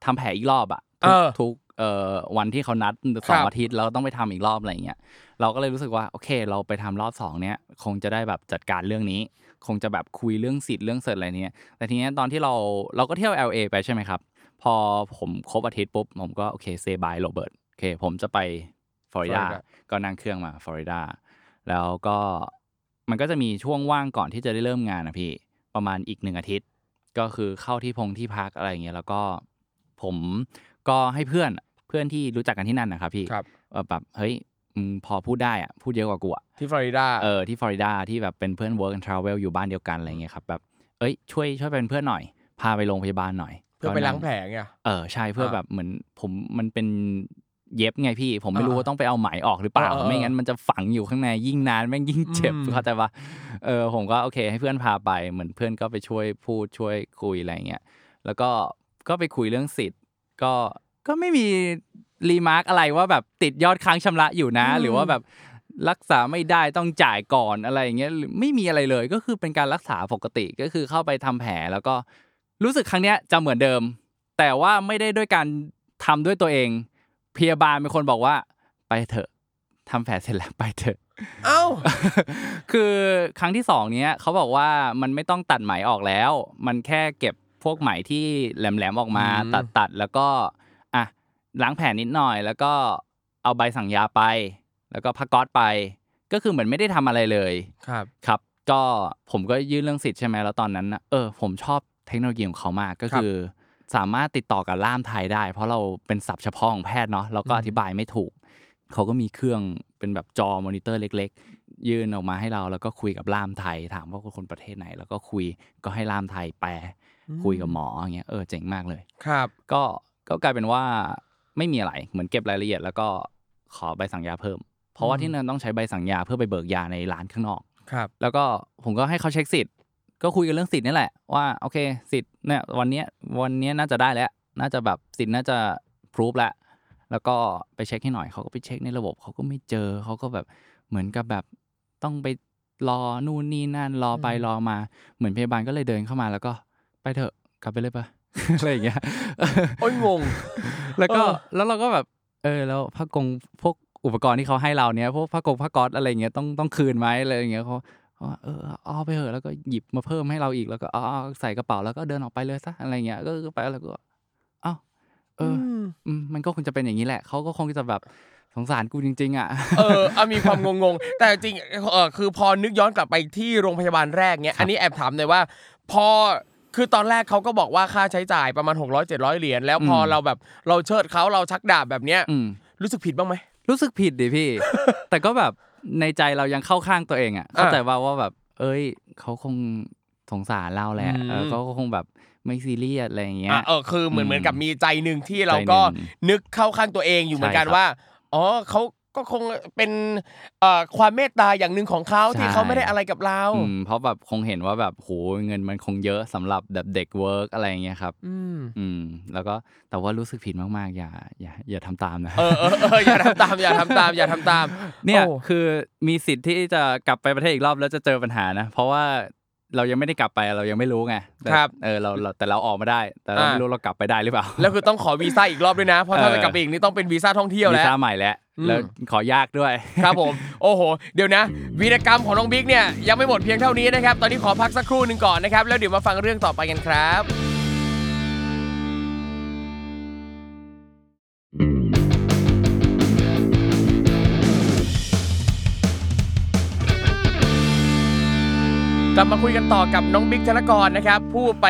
ทำแผลอีกรอบอะทุกเออทุกเอ่อวันที่เขานัดสครัองบอาทิตย์เราต้องไปทำอีกรอบอะไรอย่างเงี้ยเราก็เลยรู้สึกว่าโอเค เราไปทำรอบสองเนี้ยคงจะได้แบบจัดการเรื่องนี้ คงจะแบบคุยเรื่องสิทธิ์เรื่องเสร็จอะไรเนี้ยแต่ทีเนี้ยตอนที่เราเราก็เที่ยว LA ไปใช่ไหมครับ พอผมครบอาทิตย์ปุ๊บผมก็โอเค say bye โรเบิร์ตโอเค ผมจะไปฟลอริดา Florida ก็นั่งเครื่องมาฟลอริดาแล้วก็มันก็จะมีช่วงว่างก่อนที่จะได้เริ่มงานนะพี่ประมาณอีกหนึ่งอาทิตย์ ก็คือเข้าที่พงที่พักอะไรอย่างเงี้ยแล้วก็ผมก็ให้เพื่อนเพื่อนที่รู้จักกันที่นั่นนะครับพี่ครับ เออแบบเฮ้ยมึงพอพูดได้อะพูดเยอะกว่ากูอะที่ฟลอริดาเออที่ฟลอริดาที่แบบเป็นเพื่อน work and travel อยู่บ้านเดียวกันอะไรเงี้ยครับแบบเอ้ยช่วยช่วยเป็นเพื่อนหน่อย พาไปโรงพยาบาลหน่อย เพื่อไปก็นั่ล้างแผลไงเออใช่เพื่ออ่าแบบเหมือนผมมันเป็น เย็บไงพี่ ผมไม่รู้อ่าว่าต้องไปเอาไหมออกหรือเปล่าเออเออไม่งั้นมันจะฝังอยู่ข้างในยิ่งนานแม่งยิ่งเจ็บอืมเข้าใจปะเออผมก็โอเคให้เพื่อนพาไปเหมือนเพื่อนก็ไปช่วยพูดช่วยคุยอะไรเงี้ยแล้วก็ก็ไปคุยเรื่องสิทธิ์ก็ก็ไม่มี remark อะไรว่าแบบติดยอดค้างชำระอยู่นะ หรือว่าแบบรักษาไม่ได้ต้องจ่ายก่อนอะไรอย่างเงี้ยหรือไม่มีอะไรเลยก็คือเป็นการรักษาปกติก็คือเข้าไปทำแผลแล้วก็รู้สึกครั้งเนี้ยจะเหมือนเดิม แต่ว่าไม่ได้ด้วยการทำด้วยตัวเอง พยาบาลเป็นคนบอกว่า ไปเถอะทำแผลเสร็จแล้วไปเถอะ เอ้า คือครั้งที่สองเนี้ยเขาบอกว่ามันไม่ต้องตัดไหมออกแล้ว มันแค่เก็บพวกไหมที่แหลมๆออกมาอืมตัดตัดแล้วก็อะล้างแผลนิดหน่อย แล้วก็เอาใบสั่งยาไป แล้วก็ผ้าก๊อซไป ก็คือเหมือนไม่ได้ทำอะไรเลยครับครับ ก็ผมก็ยื่นเรื่องสิทธิ์ใช่ไหมแล้วตอนนั้นน่ะเออ ผมชอบเทคโนโลยีของเขามากก็คือ สามารถติดต่อกับล่ามไทยได้ เพราะเราเป็นศัพท์เฉพาะของแพทย์เนาะเราก็อธิบายไม่ถูก เขาก็มีเครื่องเป็นแบบจอมอนิเตอร์เล็ก ๆ ยื่นออกมาให้เราแล้วก็คุยกับล่ามไทย ถามว่าคนประเทศไหน แล้วก็คุยก็ให้ล่ามไทยแปลคุยกับหมออย่างเงี้ยเออเจ๋งมากเลยครับ ก็ก็กลายเป็นว่าไม่มีอะไรเหมือนเก็บรายละเอียด แล้วก็ขอใบสั่งยาเพิ่ม เพราะว่าที่นั่นต้องใช้ใบสั่งยาเพื่อไปเบิกยาในร้านข้างนอกครับ แล้วก็ผมก็ให้เขาเช็คสิทธิ์ ก็คุยกันเรื่องสิทธิ์นี่แหละว่าโอเคสิทธิ์เนี่ยวันเนี้ยวันเนี้ยน่าจะได้แล้ว น่าจะแบบสิทธิ์น่าจะพรูฟแล้วแล้วก็ไปเช็คให้หน่อยเขาก็ไปเช็คในระบบเขาก็ไม่เจอเขาก็แบบเหมือนกับแบบต้องไปรอนู่นนี่นั่นรอไปรอมา เหมือนพยาบาลก็เลยเดินเข้ามาแล้วก็ไปเถอะกลับไปเลยปะอะไรอย่างเงี้ยโอ้ยงง แล้วก็เออแล้วเราก็แบบ เออ แล้วผ้ากงพวกอุปกรณ์ที่เขาให้เราเนี้ยพวกผ้ากงผ้าก๊อซอะไรเงี้ยต้องต้องคืนไหมอะไรอย่างเงี้ยเขา เขาว่า เออ เอาไปเถอะ แล้วก็หยิบมาเพิ่มให้เราอีก แล้วก็เอาเอาใส่กระเป๋า แล้วก็เดินออกไปเลยซะอะไรเงี้ย ก็ก็ไปแล้วก็เอ้าเออออืม มันก็คงจะเป็นอย่างนี้แหละ เขาก็คงจะแบบ สงสารกูจริง ๆอะเออเอา มีความงง ๆ แต่จริง เออคือพอนึกย้อนกลับไปที่โรงพยาบาลแรกเนี้ยครับอันนี้แอบถามหน่อยว่า พอ คือตอนแรกเขาก็บอกว่าค่าใช้จ่ายประมาณ 600 700 เหรียญ แล้วพอเราแบบ เราเชิดเขา เราชักดาบแบบเนี้ย อืม รู้สึกผิดบ้างไหม รู้สึกผิดดิพี่ แต่ก็แบบ ในใจเรายังเข้าข้างตัวเองอะเข้าใจว่าว่าแบบ เอ้ยเขาคงสงสารเราแหละอืมเออเขาก็คงแบบไม่ซีเรียสอะไรอย่างเงี้ยอะเออคือเหมือนอืมเหมือนกับมีใจหนึ่งที่เราใจหนึ่งก็นึกเข้าข้างตัวเองอยู่เหมือนกันใช่ครับว่าอ๋อเขา ก็คงเป็นเอ่อความเมตตาอย่างหนึ่งของเขาที่ใช่เขาไม่ได้อะไรกับเราอืมเพราะแบบคงเห็นว่าแบบโหเงินมันคงเยอะสำหรับแบบเด็ก work อะไรอย่างเงี้ยครับอืมอืมแล้วก็แต่ว่ารู้สึกผิดมากๆ อย่าอย่าอย่าทำตามนะเออเออเอออย่าทำตามอย่าทำตามอย่าทำตามเนี่ยโอ้คือมีสิทธิ์ที่จะกลับไปประเทศอีกรอบแล้วจะเจอปัญหานะ เพราะว่า เรายังไม่ได้กลับไปเรายังไม่รู้ไงแต่ครับเออเราเราแต่เราออกมาได้ แต่เราอ่าไม่รู้เรากลับไปได้หรือเปล่าแล้วคือต้องขอวีซ่าอีกรอบด้วยนะเพราะถ้าเออจะกลับไปอีกนี่ต้องเป็นวีซ่าท่องเที่ยววีแล้วซ่าใหม่แล้วอืมแล้วขอยากด้วยครับผม โอ้โห เดี๋ยวนะ วีรกรรมของน้องบิ๊กเนี่ยยังไม่หมดเพียงเท่านี้นะครับ ตอนนี้ขอพักสักครู่หนึ่งก่อนนะครับ แล้วเดี๋ยวมาฟังเรื่องต่อไปกันครับ กลับมาคุยกันต่อกับน้องบิ๊กธนกรนะครับ ผู้ไป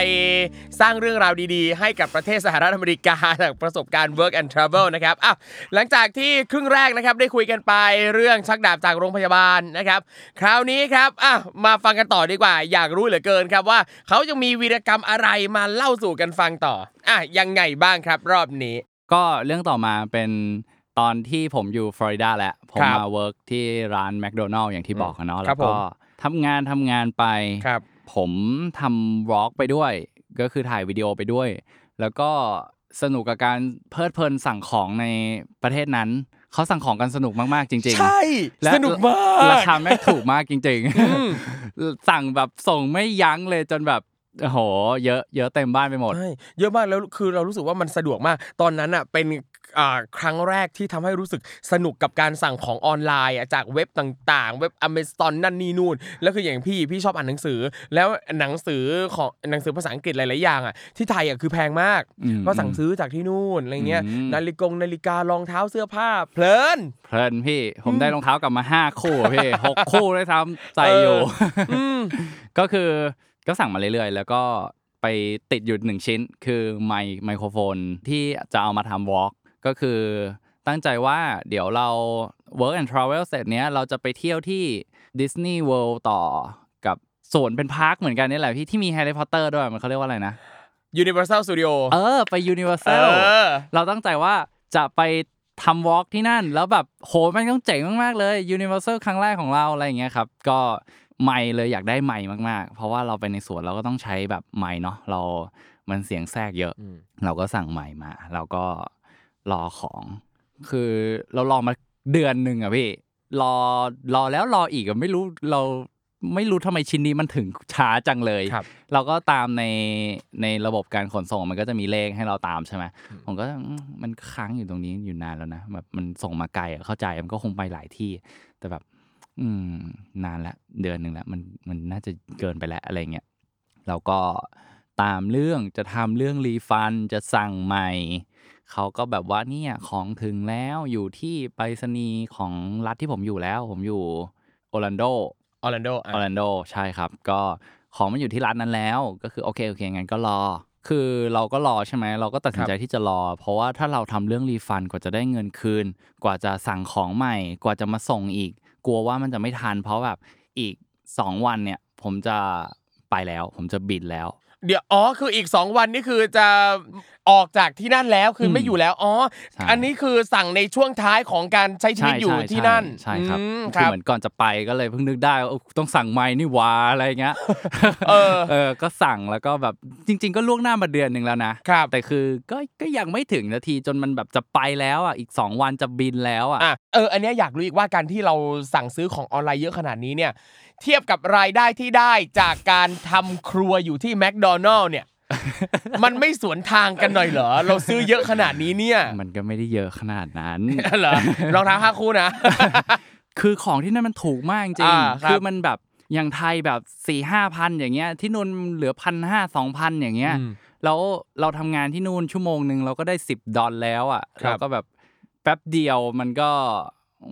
สร้างเรื่องราวดีๆ ให้กับประเทศสหรัฐอเมริกาจากประสบการณ์ work and travel นะครับอะหลังจากที่ครึ่งแรกนะครับได้คุยกันไปเรื่องชักดาบจากโรงพยาบาลนะครับ คราวนี้ครับอะมาฟังกันต่อดีกว่า อยากรู้เหลือเกินครับว่า เขายังมีวีรกรรมอะไรมาเล่าสู่กันฟังต่ออะยังไงบ้างครับรอบนี้ ก็เรื่องต่อมาเป็นตอนที่ผมอยู่ฟลอริดาแหละผมครับมา work ที่ร้านแมคโดนัลล์อย่างที่บอกอะเนาะครัแล้บวก็ผม ทำงานทำงานไปครับ ผมทำวอล์กไปด้วย ก็คือถ่ายวิดีโอไปด้วย แล้วก็สนุกกับการเพลิดเพลินสั่งของในประเทศนั้นเขาสั่งของกันสนุกมากๆจริงใช่และสนุกมาๆรากคาแม่งถูกมากจริงมๆสั่งแบบส่งไม่ยั้งเลยจนแบบ โอ้โห เยอะเยอะเต็มบ้านไปหมดใช่เยอะมากแล้วคือเรารู้สึกว่ามันสะดวกมาก ตอนนั้นอะเป็นอ่าครั้งแรกที่ทำให้รู้สึกสนุกกับการสั่งของออนไลน์อะจากเว็บต่างๆ เว็บ Amazon นั่นนี่นู่นแล้วคืออย่างพี่พี่ชอบอ่านหนังสือ แล้วหนังสือของหนังสือภาษาอังกฤษหลายๆอย่างอะที่ไทยอะคือแพงมากอืมก็สั่งซื้อจากที่นู่นอะไรเงี้ยอืมนาฬิกงนาฬิการองเท้าเสื้อผ้า เพลินเพลินพี่ผมได้รองเท้ากลับมาห้าคู่อะพี่หกคู่ได้ทำใส่อยู่อืมก็คือ ก็สั่งมาเรื่อยๆ แล้วก็ไปติดอยู่หนึ่งชิ้น คือไมค์ไมโครโฟนที่จะเอามาทำ vlog ก็คือตั้งใจว่าเดี๋ยวเรา work and travel เสร็จเนี้ยเราจะไปเที่ยวที่ Disney World ต่อกับสวนเป็น park เหมือนกันนี่แหละพี่ที่มีแฮร์รี่พอตเตอร์ด้วยมันเขาเรียกว่าอะไรนะ Universal Studio เออ ไปเอ Universal อเราตั้งใจว่าจะไปทำ vlog ที่นั่น แล้วแบบโหมันต้องเจ๋งมากๆเลย Universal ครั้งแรกของเราอะไรอย่างเงี้ยครับ ก็ ไมค์เลยอยากได้ไมค์มากๆ เพราะว่าเราไปในสวนเราก็ต้องใช้แบบไมค์เนาะเรา มันเสียงแทรกเยอะอืมเราก็สั่งไมค์มา เราก็รอของ คือเรารอมาเดือนหนึ่งอะพี่รอรอแล้วรออีกอะไม่รู้เราไม่รู้ทำไมชิ้นนี้มันถึงช้าจังเลยครับเราก็ตามในในระบบการขนส่งมันก็จะมีเลขให้เราตามใช่ไหมผมก็อืมมันค้างอยู่ตรงนี้อยู่นานแล้วนะแบบมันส่งมาไกลอะเข้าใจมันก็คงไปหลายที่ แต่แบบ อืม นานละเดือนหนึ่งแล้วมันมันน่าจะเกินไปแล้วอะไรเงี้ยเราก็ตามเรื่องจะทำเรื่อง refund จะสั่งใหม่เขาก็แบบว่าเนี่ยของถึงแล้วอยู่ที่ไปรษณีย์ของรัฐที่ผมอยู่แล้ว ผมอยู่โอร์แลนโดออร์แลนโดออร์แลนโดใช่ครับ ก็ของมันอยู่ที่ร้านนั้นแล้ว ก็คือโอเคโอเคงั้นก็รอ คือเราก็รอใช่ไหมเราก็ตัดสินใจที่จะรอ เพราะว่าถ้าเราทำเรื่อง refund กว่าจะได้เงินคืน กว่าจะสั่งของใหม่ กว่าจะมาส่งอีก กลัวว่ามันจะไม่ทันเพราะแบบอีกสองวันเนี่ย ผมจะไปแล้ว ผมจะบินแล้ว เดี๋ยวอ๋อคืออีก 2 วันนี่คือจะออกจากที่นั่นแล้วคืออมไม่อยู่แล้วอ๋อใช่อันนี้คือสั่งในช่วงท้ายของการใช้ชีวิตอยู่ที่นั่นใช่ครับอืมคคือรับเหมือนก่อนจะไปก็เลยเพิ่งนึกได้ว่าเออต้องสั่งไม้นี่หวาอะไรเงี้ยเออเออก็สั่งแล้วก็แบบจริง ๆ ก็ล่วงหน้ามาเดือนหนึ่งแล้วนะครับแต่คือก็ก็ยังไม่ถึงนาทีจนมันแบบจะไปแล้วอะอีกสองวันจะบินแล้วอะอะเอออันเนี้ยอยากรู้อีกว่าการที่เราสั่งซื้อของออนไลน์เยอะขนาดนี้เนี่ย เทียบกับรายได้ที่ได้จากการทำครัวอยู่ที่แมคโดนัลล์เนี่ยมันไม่สวนทางกันหน่อยเหรอ เราซื้อเยอะขนาดนี้เนี่ย มันก็ไม่ได้เยอะขนาดนั้นเหรอรองเท้าห้าคู่นะ คือของที่นั่นมันถูกมากจริงอ่าครับคือมันแบบอย่างไทยแบบสี่ห้าพันอย่างเงี้ย ที่นู่นเหลือพันห้าสองพันอย่างเงี้ยอืมแล้วเราทำงานที่นู่นชั่วโมงหนึ่งเราก็ได้สิบดอลแล้วอะครับเราก็แบบแป๊บเดียวมันก็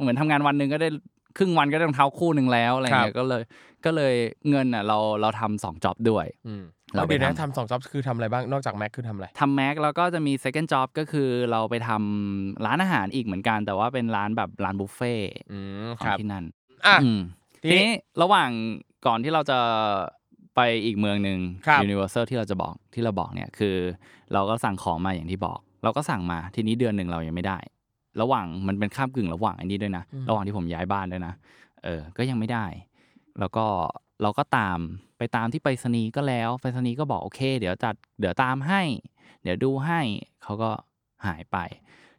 เหมือนทำงานวันหนึ่งก็ได้ ครึ่งวันก็ได้รองเท้าคู่หนึ่งแล้วอะไรเงี้ยก็เลยก็เลยเงินอะเราเราทำสองจ็อบด้วยอืมเราเราเดี๋ยวนะไปทำทำสองจ็อบคือทำอะไรบ้างนอกจากแม็กคือทำอะไรทำแม็กแล้วก็จะมี second job ก็คือเราไปทำร้านอาหารอีกเหมือนกัน แต่ว่าเป็นร้านแบบร้านบุฟเฟ่ต์อืมขอคงรับที่นั่นอะอืมทีทีนี้นี้ระหว่างก่อนที่เราจะไปอีกเมืองหนึ่งครับ Universal ที่เราจะบอกที่เราบอกเนี่ยคือ เราก็สั่งของมาอย่างที่บอก เราก็สั่งมาทีนี้เดือนหนึ่งเรายังไม่ได้ ระหว่างมันเป็นข้ามกึ่งระหว่างอันนี้ด้วยนะ ระหว่างที่ผมย้ายบ้านด้วยนะ เออ ก็ยังไม่ได้ แล้วก็เราก็ตามไปตามที่ไปรษณีย์ก็แล้วไปรษณีย์ก็บอกโอเค เดี๋ยวจัดเดี๋ยวตามให้ เดี๋ยวดูให้เขาก็หายไป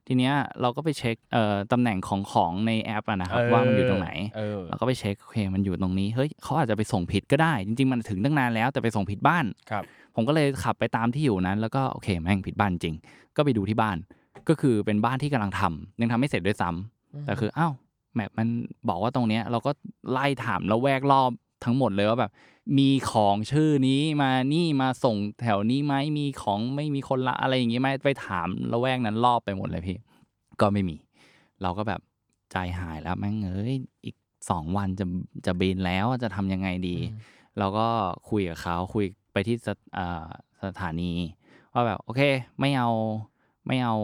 ทีเนี้ยเราก็ไปเช็คเอ่อตำแหน่งของของในแอปอะนะครับ ว่ามันอยู่ตรงไหนเออเราก็ไปเช็คโอเคมันอยู่ตรงนี้เฮ้ยเขาอาจจะไปส่งผิดก็ได้ จริง ๆ มันถึงตั้งนานแล้วแต่ไปส่งผิดบ้านครับ ผมก็เลยขับไปตามที่อยู่นั้น แล้วก็โอเคแม่งผิดบ้านจริง ก็ไปดูที่บ้าน ก็คือเป็นบ้านที่กำลังทำยังทำไม่เสร็จด้วยซ้ำแต่คืออ้าวแมปมันบอกว่าตรงเนี้ย เราก็ไล่ถามแล้วแวกรอบทั้งหมดเลยว่าแบบ มีของชื่อนี้มานี่มาส่งแถวนี้ไหมมีของไม่มีคนละอะไรอย่างงี้ไหมไปถามแล้วแวกนั้นรอบไปหมดเลยพี่ ก็ไม่มี เราก็แบบใจหายแล้วแม่งเอ้ยอีกสองวันจะจะบินแล้วจะทำยังไงดี เราก็คุยกับเขาคุยไปที่สถอ่าสถานีว่าแบบโอเค ไม่เอา ไม่เอา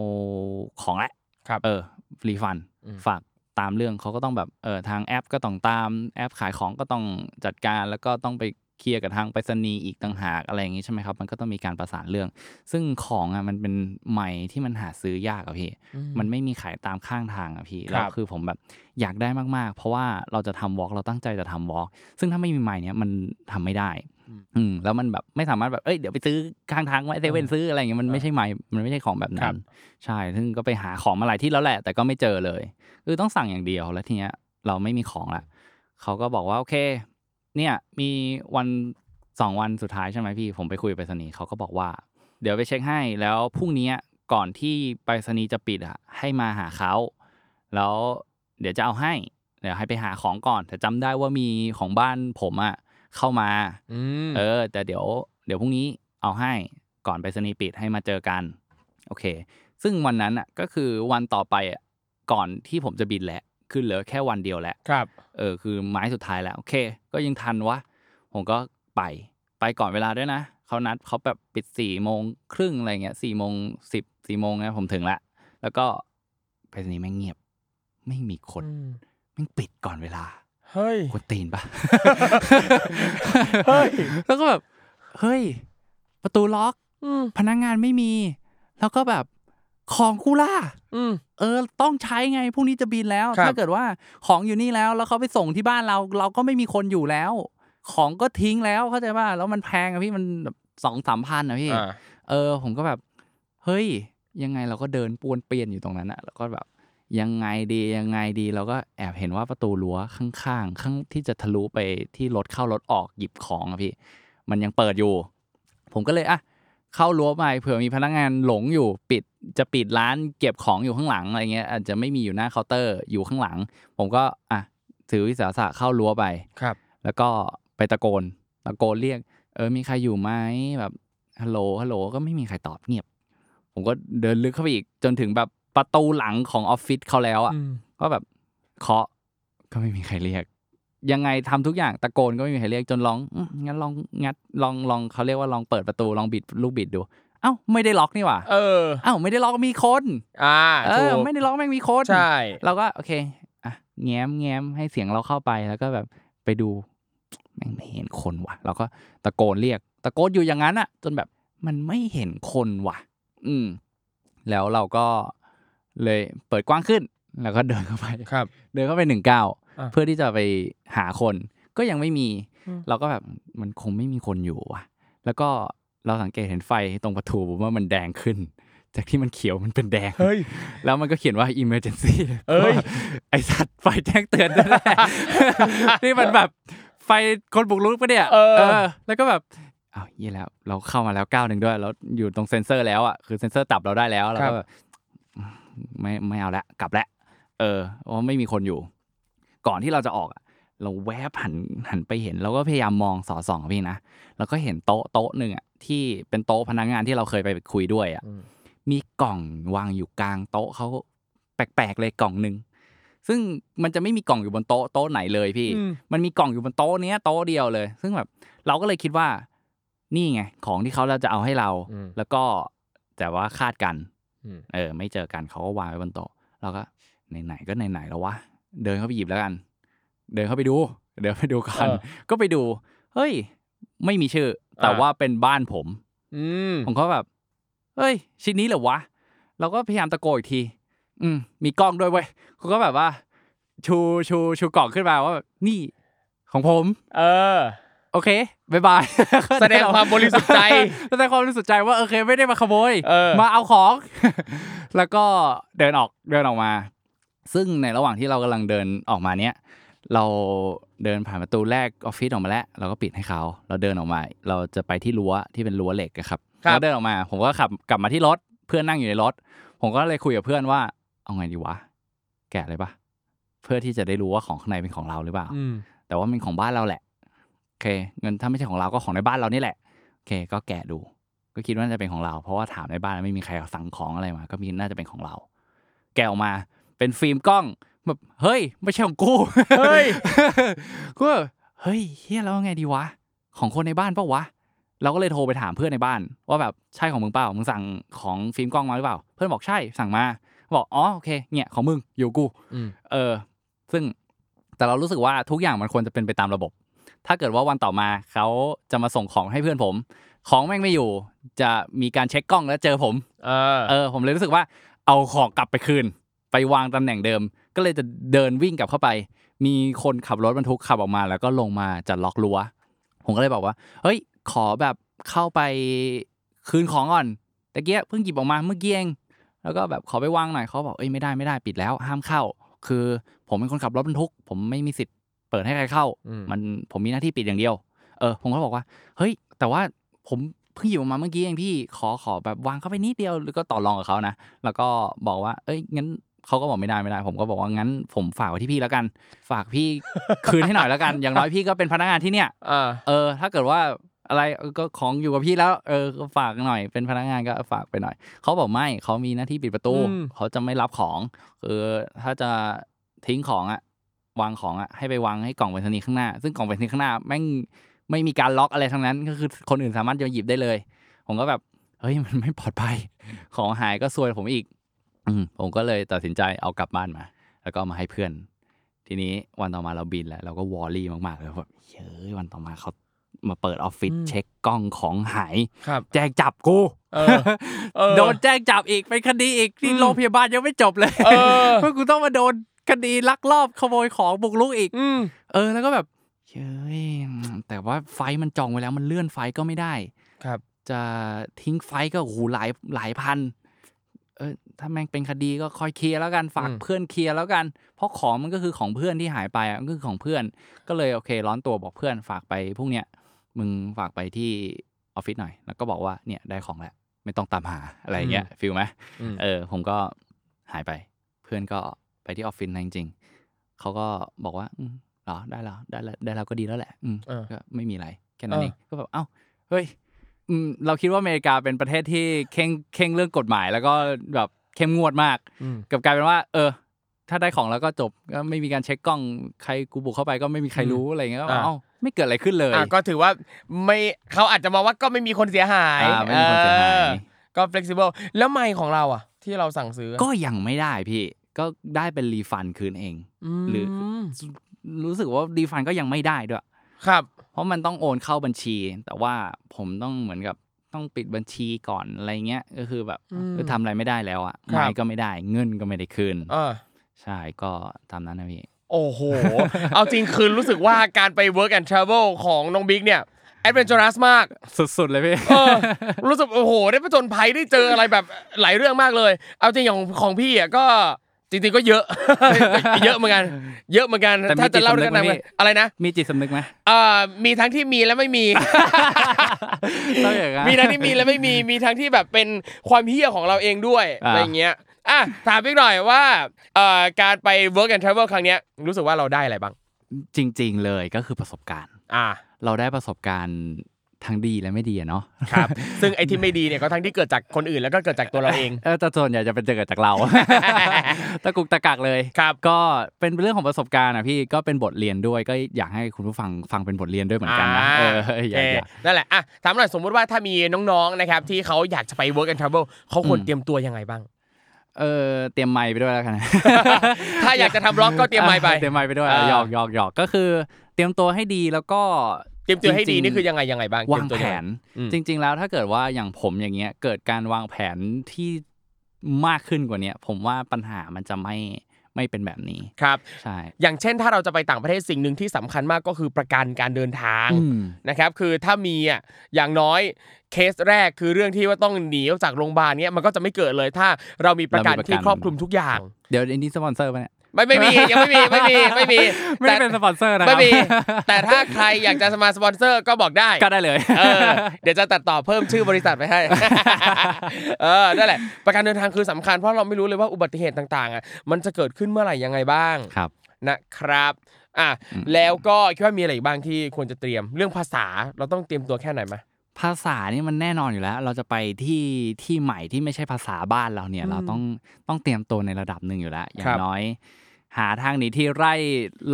ของละครับเออรีฟันอืมฝากตามเรื่องเขาก็ต้องแบบเออทางแอปก็ต้องตามแอปขายของก็ต้องจัดการแล้วก็ต้องไปเคลียร์กับทางไปรษณีย์อีกต่างหากอะไรอย่างงี้ใช่ไหมครับ มันก็ต้องมีการประสานเรื่อง ซึ่งของอะมันเป็นใหม่ที่มันหาซื้อยากอะพี่ มันไม่มีขายตามข้างทางอะพี่ครับแล้วคือผมแบบอยากได้มากๆ เพราะว่าเราจะทำวอล์กเราตั้งใจจะทำวอล์กซึ่งถ้าไม่มีไม้เนี้ยมันทำไม่ได้ อืมแล้วมันแบบไม่สามารถแบบเอ้ยเดี๋ยวไปซื้อข้างทางไว้เซเว่นซื้ออะไรอย่างเงี้ยมันไม่ใช่ไม้มันไม่ใช่ของแบบครันั้บนใช่ซึ่งก็ไปหาของมาหลายที่แล้วแหละ แต่ก็ไม่เจอเลย คือต้องสั่งอย่างเดียวแล้วทีเนี้ยเราไม่มีของละเขาก็บอกว่าโอเค เนี่ยมีวันสองวันสุดท้ายใช่ไหมพี่ ผมไปคุยกับไปรษณีย์เขาก็บอกว่า เดี๋ยวไปเช็คให้แล้วพรุ่งนี้ก่อนที่ไปรษณีย์จะปิดอะให้มาหาเขาแล้วเดี๋ยวจะเอาให้เดี๋ยวให้ไปหาของก่อน แต่จำได้ว่ามีของบ้านผมอะ เข้ามาอืมเออ แต่เดี๋ยวเดี๋ยวพรุ่งนี้เอาให้ก่อนไปสนีย์ปิดให้มาเจอกัน โอเค ซึ่งวันนั้นอะก็คือวันต่อไปอะก่อนที่ผมจะบินแหละ คือเหลือแค่วันเดียวแหละครับเออคือไม้สุดท้ายแล้วโอเค ก็ยังทันวะผมก็ไปไปก่อนเวลาด้วยนะเขานัดเขาแบบปิดสี่โมงครึ่งอะไรเงี้ยสี่โมงสิบสี่โมงนะผมถึงละ แล้วก็ไปสนีย์แม่งเงียบ ไม่มีคนแม่งปิดก่อนเวลา เฮ้ยกวนตีนปะเฮ้ยแล้วก็แบบเฮ้ย ประตูล็อกอืมพนักงานไม่มี แล้วก็แบบของกูล่ะอืมเออ ต้องใช้ไงพรุ่งนี้จะบินแล้วครับถ้าเกิดว่าของอยู่นี่แล้ว แล้วเขาไปส่งที่บ้านเรา เราก็ไม่มีคนอยู่แล้ว ของก็ทิ้งแล้วเข้าใจป่ะแล้วมันแพงอะพี่มันแบบสองสามพันอะพี่อ่าเออ ผมก็แบบ เฮ้ย ยังไงเราก็เดินปวนเปียนอยู่ตรงนั้นอะแล้วก็แบบ ยังไงดียังไงดีเราก็แอบเห็นว่าประตูรั้วข้างๆข้างที่จะทะลุไปที่รถเข้ารถออกหยิบของอะพี่มันยังเปิดอยู่ ผมก็เลยอะเข้ารั้วไปเผื่อมีพนักงานหลงอยู่ปิดจะปิดร้านเก็บของอยู่ข้างหลังอะไรเงี้ยอาจจะไม่มีอยู่หน้าเคาน์เตอร์อยู่ข้างหลัง ผมก็อะถือวิสาสะเข้ารั้วไปครับ แล้วก็ไปตะโกนตะโกนเรียก เออมีใครอยู่ไหมแบบฮัลโหลฮัลโหลก็ไม่มีใครตอบเงียบ ผมก็เดินลึกเข้าไปอีกจนถึงแบบ ประตูหลังของออฟฟิศเขาแล้วอะอืมก็แบบเคาะก็ไม่มีใครเรียก ยังไงทำทุกอย่างตะโกนก็ไม่มีใครเรียกจนลองอืมงั้นลองงัดลองลองเขาเรียกว่าลองเปิดประตูลองบิดลูกบิดดูเอ้าไม่ได้ล็อกนี่หว่าเออเอ้าไม่ได้ล็อกมีคนอ่าเอถูอกไม่ได้ล็อกแม่งมีคนใช่เราก็โอเคอะแง้มแง้มให้เสียงเราเข้าไปแล้วก็แบบไปดูแม่งไม่เห็นคนว่ะเราก็ตะโกนเรียก ตะโกนอยู่อย่างนั้นอะจนแบบมันไม่เห็นคนว่ะ อืม แล้วเราก็ เลยเปิดกว้างขึ้นแล้วก็เดินเข้าไปครับ เดินเข้าไปหนึ่งเก้าอะเพื่อที่จะไปหาคน ก็ยังไม่มีอืมเราก็แบบมันคงไม่มีคนอยู่ว่ะ แล้วก็เราสังเกตเห็นไฟตรงประตูว่ามันแดงขึ้น จากที่มันเขียวมันเป็นแดงเฮ้ยแล้วมันก็เขียนว่า emergency เอ้ยไอสัตว์ไฟแจ้งเตือนนั่นแหละนี่มันแบบไฟคนบุกรุกปะเนี่ยเออ แล้วก็แบบอ้าวยี่แล้ว เราเข้ามาแล้วก้าวหนึ่งด้วย แล้วอยู่ตรงเซ็นเซอร์แล้วอะคือเซ็นเซอร์ตับเราได้แล้วเราก็แบบ ไม่ไม่เอาละกลับแล้วเออเพราะว่าไม่มีคนอยู่ ก่อนที่เราจะออกอะเราแวบหันหันไปเห็นเราก็พยายามมองสอดส่องอะพี่นะแล้วก็เห็นโต๊ะโต๊ะหนึ่งอะที่เป็นโต๊ะพนักงานที่เราเคยไปคุยด้วยอะอืมมีกล่องวางอยู่กลางโต๊ะเขาแปลกๆเลยกล่องหนึ่งซึ่งมันจะไม่มีกล่องอยู่บนโต๊ะโต๊ะไหนเลยพี่อืมมันมีกล่องอยู่บนโต๊ะเนี้ยโต๊ะเดียวเลย ซึ่งแบบเราก็เลยคิดว่า นี่ไง ของที่เขาจะเอาให้เราอืมแล้วก็แต่ว่าคาดกันอืม เออ ไม่เจอกันเขาก็วางไว้บนโต๊ะเราก็ไหนๆก็ไหนๆแล้ววะเดินเข้าไปหยิบแล้วกัน เดินเข้าไปดู เดินไปดูกันเออก็ไปดู เฮ้ย ไม่มีชื่อ แต่อ่าว่าเป็นบ้านผม อืมผมก็แบบ เฮ้ย ชิ้นนี้เหรอวะเราก็พยายามตะโกนอีกที อืม มีกล้องด้วยเว้ยเขาก็แบบว่า ชูชูชูกล่องขึ้นมาว่าแบบนี่ของผม เออ โอเค bye bye แสดงความบริสุทธิ์ใจแสดงความบริสุทธิ์ใจว่าโอเคไม่ได้มาขโมยเออมาเอาของ แล้วก็เดินออกเดินออกมา ซึ่งในระหว่างที่เรากำลังเดินออกมาเนี้ยเราเดินผ่านประตูแรกออฟฟิศออกมาแล้ว เราก็ปิดให้เขา เราเดินออกมา เราจะไปที่รั้วที่เป็นรั้วเหล็กอะครับครับเราเดินออกมา ผมก็ขับกลับมาที่รถเพื่อนนั่งอยู่ในรถ ผมก็เลยคุยกับเพื่อนว่าเอาไงดีวะ แกะเลยปะเพื่อที่จะได้รู้ว่าของข้างในเป็นของเราหรือเปล่าอืมแต่ว่ามันของบ้านเราแหละโอ เคเงินถ้าไม่ใช่ของเราก็ของในบ้านเรานี่แหละโอเค ก็แกะดู ก็คิดว่าน่าจะเป็นของเรา เพราะว่าถามในบ้านไม่มีใครสั่งของอะไรมา ก็มีน่าจะเป็นของเรา แกะออกมาเป็นฟิล์มกล้องแบบเฮ้ย ไม่ใช่ของกูเฮ้ยก็แบบเฮ้ยเฮียแล้วไงดีวะ ของคนในบ้านเปล่าวะเราก็เลยโทรไปถามเพื่อนในบ้าน ว่าแบบใช่ของมึงเปล่า มึงสั่งของฟิล์มกล้องมาหรือเปล่า เพื่อนบอกใช่สั่งมา บอกอ๋อโอเคเนี่ยของมึงอยู่กูอืมเออ ซึ่งแต่เรารู้สึกว่าทุกอย่างมันควรจะเป็นไปตามระบบ ถ้าเกิดว่าวันต่อมาเขาจะมาส่งของให้เพื่อนผม ของแม่งไม่อยู่ จะมีการเช็คกล้องแล้วเจอผมเออเออ ผมเลยรู้สึกว่าเอาของกลับไปคืน ไปวางตำแหน่งเดิม ก็เลยจะเดินวิ่งกลับเข้าไป มีคนขับรถบรรทุกขับออกมา แล้วก็ลงมาจัดล็อกรั้ว ผมก็เลยบอกว่า เฮ้ย ขอแบบเข้าไปคืนของก่อนตะเกียเพิ่งหยิบออกมาเมื่อกี้เองแล้วก็แบบขอไปวางหน่อยเขาบอกเอ้ยไม่ได้ไม่ได้ปิดแล้ว ห้ามเข้า คือผมเป็นคนขับรถบรรทุก ผมไม่มีสิทธิ์ เปิดให้ใครเข้าอืมมันผมมีหน้าที่ปิดอย่างเดียว เออ ผมก็บอกว่า เฮ้ย แต่ว่าผมเพิ่งหยิบออกมาเมื่อกี้เองพี่ขอขอแบบวางเข้าไปนิดเดียวแล้วก็ต่อรองกับเขานะแล้วก็บอกว่า เอ้ยงั้นเขาก็บอกไม่ได้ไม่ได้ ผมก็บอกว่างั้น ผมฝากไว้ที่พี่แล้วกัน ฝากพี่คืนให้หน่อยแล้วกัน อย่างน้อยพี่ก็เป็นพนักงานที่เนี่ยอ่าเออ ถ้าเกิดว่าอะไรเออก็ของอยู่กับพี่แล้ว เออก็ฝากหน่อยเป็นพนักงานก็ฝากไปหน่อยเขาบอกไม่เขามีหน้าที่ปิดประตูอืมเขาจะไม่รับของคือถ้าจะทิ้งของอะ วางของอะให้ไปวางให้กล่องไปรษณีย์ข้างหน้า ซึ่งกล่องไปรษณีย์ข้างหน้าแม่งไม่มีการล็อกอะไรทั้งนั้น ก็คือคนอื่นสามารถจะหยิบได้เลย ผมก็แบบเฮ้ยมันไม่ปลอดภัย ของหายก็ซวยผมอีก อืมผมก็เลยตัดสินใจเอากลับบ้านมา แล้วก็เอามาให้เพื่อน ทีนี้วันต่อมาเราบินแล้วเราก็วอรี่มากๆเลยแบบเฮ้ยวันต่อมาเขามาเปิดออฟฟิศอืมเช็คกล้องของหายครับแจ้งจับกูเออเออโดนแจ้งจับอีกเป็นคดีอีกที่อืมโรงพยาบาลยังไม่จบเลยเออเพราะกูต้องมาโดน คดีลักลอบขโมยของบุกรุกอีกอืมเออ แล้วก็แบบเฮ้ยแต่ว่าไฟท์มันจองไว้แล้วมันเลื่อนไฟท์ก็ไม่ได้ ครับ จะทิ้งไฟท์ก็โอ้โหหลายหลายพัน เออถ้าแม่งเป็นคดีก็คอยเคลียร์แล้วกันฝากอืมเพื่อนเคลียร์แล้วกัน เพราะของมันก็คือของเพื่อนที่หายไปอะมันก็คือของเพื่อน ก็เลยโอเค ร้อนตัวบอกเพื่อนฝากไปพวกเนี้ยมึงฝากไปที่ออฟฟิศหน่อย แล้วก็บอกว่าเนี่ยได้ของแล้วไม่ต้องตามหาอะไรอย่างเงี้ยฟิลไหมอืมเออ ผมก็หายไป เพื่อนก็ ไปที่ออฟฟิศนะจริงๆเขาก็บอกว่าอืมเหรอได้แล้วได้แล้วได้แล้วก็ดีแล้วแหละ อืมเออ ก็ไม่มีอะไรแค่นั้นเออเองก็แบบเอ้าเฮ้ยอืมเราคิดว่าอเมริกาเป็นประเทศที่เข่งเข่งเรื่องกฎหมาย แล้วก็แบบเข้มงวดมาก อืม กลับกลายเป็นว่า เออ ถ้าได้ของแล้วก็จบก็ไม่มีการเช็คกล้องใครกูบุกเข้าไปก็ไม่มีใครรู้อะไรเงี้ยก็อ่า เอ้าไม่เกิดอะไรขึ้นเลยอะก็ถือว่าไม่เขาอาจจะมองว่าก็ไม่มีคนเสียหายอ่าไม่มีคนเสียหาย ออก็ flexible แล้วไมค์ของเราอะ ที่เราสั่งซื้อก็ยังไม่ได้พี่ ก็ได้เป็น refund คืนเองหรือรู้สึกว่า refund ก็ยังไม่ได้ด้วย ครับ เพราะมันต้องโอนเข้าบัญชี แต่ว่าผมต้องเหมือนกับต้องปิดบัญชีก่อนอะไรเงี้ย ก็คือแบบอืมเออทำอะไรไม่ได้แล้วอะครับไม่ก็ไม่ได้ เงินก็ไม่ได้คืนเออใช่ก็ตามนั้นนะพี่ โอ้โห เอาจริงคือรู้สึกว่าการไป work and travel ของน้องบิ๊กเนี่ย adventurous มาก สุดๆ เลยพี่เออรู้สึกโอ้โห ได้ผจญภัยได้เจออะไรแบบหลายเรื่องมากเลย เอาจริงอย่างของพี่อะก็ จริงๆก็เยอะ เยอะเหมือนกัน เยอะเหมือนกันแต่มีถ้าจะเล่าจิตเรื่สำองนึกไหมนั้นพี่ อะไรนะมีจิตสำนึกไหมเอ่อมีทั้งที่มีและไม่มี ต้องอย่างนั้น มีทั้งที่มีและไม่มี มีทั้งที่แบบเป็นความเฮี้ยของเราเองด้วยอ่า อะไรอย่างเงี้ยอะถามพี่หน่อยว่าเอ่อการไป work and travel ครั้งเนี้ยรู้สึกว่าเราได้อะไรบ้าง จริง ๆ เลยก็คือประสบการณ์ อ่า เราได้ประสบการณ์ ทั้งดีและไม่ดีอะเนาะครับ ซึ่งไอ้ที่ไม่ดีเนี่ยก็ทั้งที่เกิดจากคนอื่นแล้วก็เกิดจากตัวเราเองเออแต่ส่วนใหญ่จะเป็นเกิดจากเราตะกุกตะกักเลยครับก็เป็นเรื่องของประสบการณ์อะพี่ก็เป็นบทเรียนด้วยก็อยากให้คุณผู้ฟังฟังเป็นบทเรียนด้วยเหมือนกันนะอ่าเอออยากโอเคอยากนั่นแหละอะถามหน่อยสมมุติว่าถ้ามีน้องๆนะครับที่เขาอยากจะไป work and travel เขาควรอืมเตรียมตัวยังไงบ้างเออเตรียมไมค์ไปด้วยแล้วกันถ้าอยากจะทำบล็อกก็เตรียมไมค์ไปเตรียมไมค์ไปด้วยอ่าหยอกหยอกหยอกก็คือ เตรียมตัวให้ดีแล้วก็ เตรียมตัวให้ดีจริงๆนี่คือยังไงยังไงบ้างวางเตรียมตัวแผยัไนอืมจริง ๆ แล้วถ้าเกิดว่าอย่างผมอย่างเงี้ยเกิดการวางแผนที่มากขึ้นกว่าเนี้ยผมว่าปัญหามันจะไม่ไม่เป็นแบบนี้ครับใช่อย่างเช่นถ้าเราจะไปต่างประเทศสิ่งหนึ่งที่สำคัญมากก็คือประกันการเดินทางอืมนะครับคือถ้ามีอะอย่างน้อยเคสแรกคือเรื่องที่ว่าต้องหนีออกจากโรงพยาบาลเนี้ยมันก็จะไม่เกิดเลยถ้าเรามีประกันเรามีประกันที่ครอบคลุมทุกอย่าง เดี๋ยวอันนี้สปอนเซอร์ปะเนี่ย ไม่ไม่มียังไม่มีไม่มีไม่มีไม่ได้เป็นสปอนเซอร์นะคไม่มี แต่ถ้าใครอยากจะมาสปอนเซอร์ก็บอกได้ก็ได้เลยเออเดี๋ยวจะตัดต่อเพิ่มชื่อบริษัทไปให้เออนั่นแหละ ประกันเดินทางคือสำคัญเพราะเราไม่รู้เลยว่าอุบัติเหตุต่างๆอะมันจะเกิดขึ้นเมื่อไหร่ยังไงบ้างครับนะครับอะแล้วก็คิดว่ามีอะไรอีกบ้างที่ควรจะเตรียมเรื่องภาษาเราต้องเตรียมตัวแค่ไหนไหมภาษานี่มันแน่นอนอยู่แล้ว เราจะไปที่ที่ใหม่ที่ไม่ใช่ภาษาบ้านเราเนี่ย เราต้องต้องเตรียมตัวในระดับหนึ่งอยู่แล้ว อย่าครังบน้อย หาทางหนีที่ไร่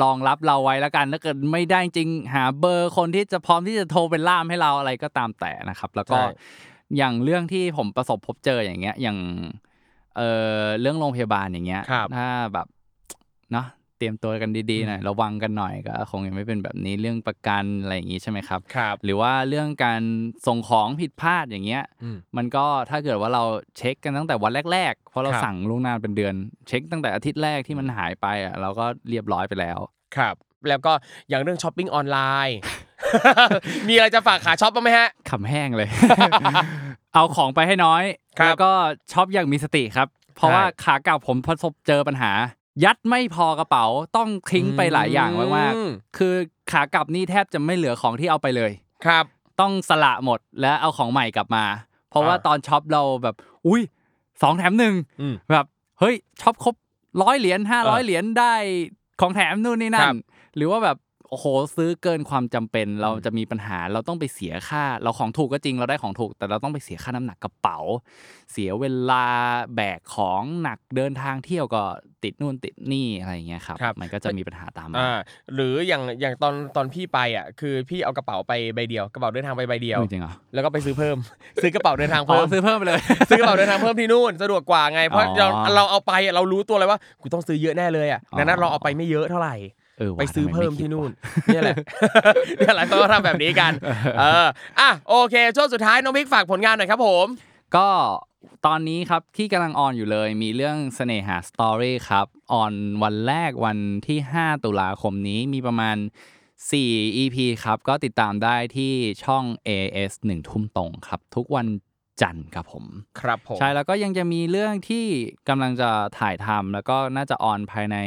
รองรับเราไว้แล้วกันถ้าเกิดไม่ได้จริงหาเบอร์คนที่จะพร้อมที่จะโทรเป็นล่ามให้เราอะไรก็ตามแต่นะครับ แล้วก็ใช่อย่างเรื่องที่ผมประสบพบเจออย่างเงี้ยอย่างเออเรื่องโรงพยาบาลอย่างเงี้ยครับถ้าแบบเนาะ เตรียมตัวกันดีๆหน่อยระวังกันหน่อยก็คงยังไม่เป็นแบบนี้เรื่องประกันอะไรอย่างงี้ใช่ไหมครับครับ หรือว่าเรื่องการส่งของผิดพลาดอย่างเงี้ยอืมมันก็ถ้าเกิดว่าเราเช็คกันตั้งแต่วันแรกๆเพราะเราครับสั่งล่วงหน้าเป็นเดือน เช็คตั้งแต่อาทิตย์แรกที่มันหายไปอะเราก็เรียบร้อยไปแล้วครับ แล้วก็อย่างเรื่องช้อปปิ้งออนไลน์มีอะไรจะฝากขาช็อปบ้างไหมฮะขำแห้งเลย เอาของไปให้น้อยครับแล้วก็ช็อปอย่างมีสติครับ เพราะใช่ว่าขากลับผมประสบเจอปัญหา ยัดไม่พอกระเป๋าต้องทิ้งไปหลายอย่างมากอืมๆคือขากลับนี่แทบจะไม่เหลือของที่เอาไปเลยครับ ต้องสละหมดและเอาของใหม่กลับมา เพราะว่าอ่าตอนช็อปเราแบบ อุ้ยสองแถมหนึ่งอืมแบบเฮ้ยช็อปครบร้อยเหรียญห้าร้อยเออเหรียญได้ของแถมนู่นนี่นั่นครับหรือว่าแบบ โอ้โหซื้อเกินความจำเป็นเราจะมีปัญหาเราต้องไปเสียค่า เราของถูกก็จริงเราได้ของถูก แต่เราต้องไปเสียค่าน้ำหนักกระเป๋า เสียเวลาแบกของหนักเดินทางเที่ยวก็ติดนู่นติดนี่อะไรอย่างเงี้ยครับครับมันก็จะมีปัญหาตามมาอ่าหรืออย่างอย่างตอนตอนพี่ไปอะคือพี่เอากระเป๋าไปใบเดียวกระเป๋าเดินทางไปใบเดียวจริงเหรอแล้วก็ไปซื้อเพิ่ม ซื้อกระเป๋าเดินทางอ๋อเพิ่มซื้อเพิ่มไปเลยซื้อกระเป๋าเดินทางเพิ่มที่นู่นสะดวกกว่าไงเพราะอ๋อเราเราเอาไปอะเรารู้ตัวเลยว่ากูต้องซื้อเยอะแน่เลยอะอ๋อดังนั้นเราเอาไปไม่เยอะเท่าไหร่เออว่ะ ไปซื้อทำเพิ่มไคิดที่นู่นวะเนี่ยแหละเนี่ยหลายคนก็ทำแบบนี้กัน เอออะโอเคช่วงสุดท้ายน้องมิกฝากผลงานหน่อยครับผม ก็ตอนนี้ครับที่กำลังออนอยู่เลยมีเรื่องเสน่หาสตอรี่ครับออนวันแรกวันที่ 5 ตุลาคมนี้มีประมาณ 4 EP ครับ ก็ติดตามได้ที่ช่อง AS 1 ทุ่มตรงครับ ทุกวันจันทร์ครับผมครับผม ใช่แล้วก็ยังจะมีเรื่องที่กำลังจะถ่ายทำแล้วก็น่าจะออนภายใน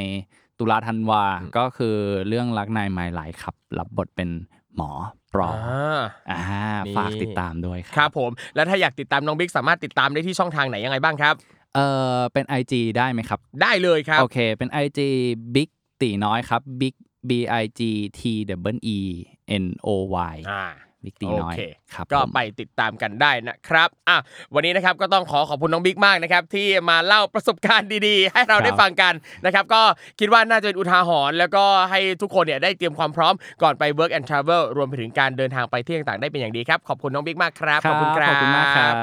ตุลาธันวา ก็คือเรื่องรักนายไมล์ไหลครับ รับบทเป็นหมอปลออ่าอ่านี่ฝากติดตามด้วยคครัรับบผม แล้วถ้าอยากติดตามน้องบิ๊กสามารถติดตามได้ที่ช่องทางไหนยังไงบ้างครับ เออเป็น IG ได้ไหมครับ ได้เลยครับ โอเค เป็น IG Big ตีน้อยครับ Big B I G T W E N O Y อ่า บิ๊กตีน้อยโอเคครับก็ผมไปติดตามกันได้นะครับอะวันนี้นะครับก็ต้องขอขอบคุณน้องบิ๊กมากนะครับที่มาเล่าประสบการณ์ดีๆ ให้เราได้ฟังกันนะครับก็คิดว่าน่าจะเป็นอุทาหรณ์แล้วก็ให้ทุกคนเนี่ยได้เตรียมความพร้อมก่อนไป work and travel รวมไปถึงการเดินทางไปที่ต่างๆได้เป็นอย่างดีครับขอบคุณน้องบิ๊กมากครับขอบคุณครับขอบคุณมากครับ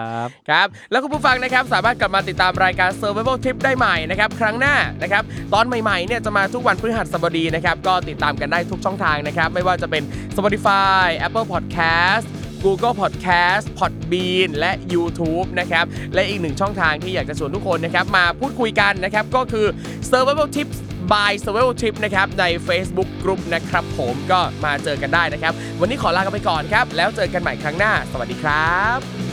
ครับแล้วคุณผู้ฟังนะครับสามารถกลับมาติดตามรายการ Survival Trip ได้ใหม่นะครับครั้งหน้านะครับตอนใหม่ๆเนี่ยจะมาทุกวันพฤหัสบดีนะครับก็ติดตามกันได้ทุกช่องทางนะครับไม่ว่าจะเป็น Spotify Apple Podcast Google Podcast Podbean และ YouTube นะครับ และอีกหนึ่งช่องทางที่อยากจะชวนทุกคนนะครับ มาพูดคุยกันนะครับ ก็คือ Survival Tips by Survival Trip นะครับ ใน Facebook Group นะครับผมก็มาเจอกันได้นะครับ วันนี้ขอลากันไปก่อนครับ แล้วเจอกันใหม่ครั้งหน้า สวัสดีครับ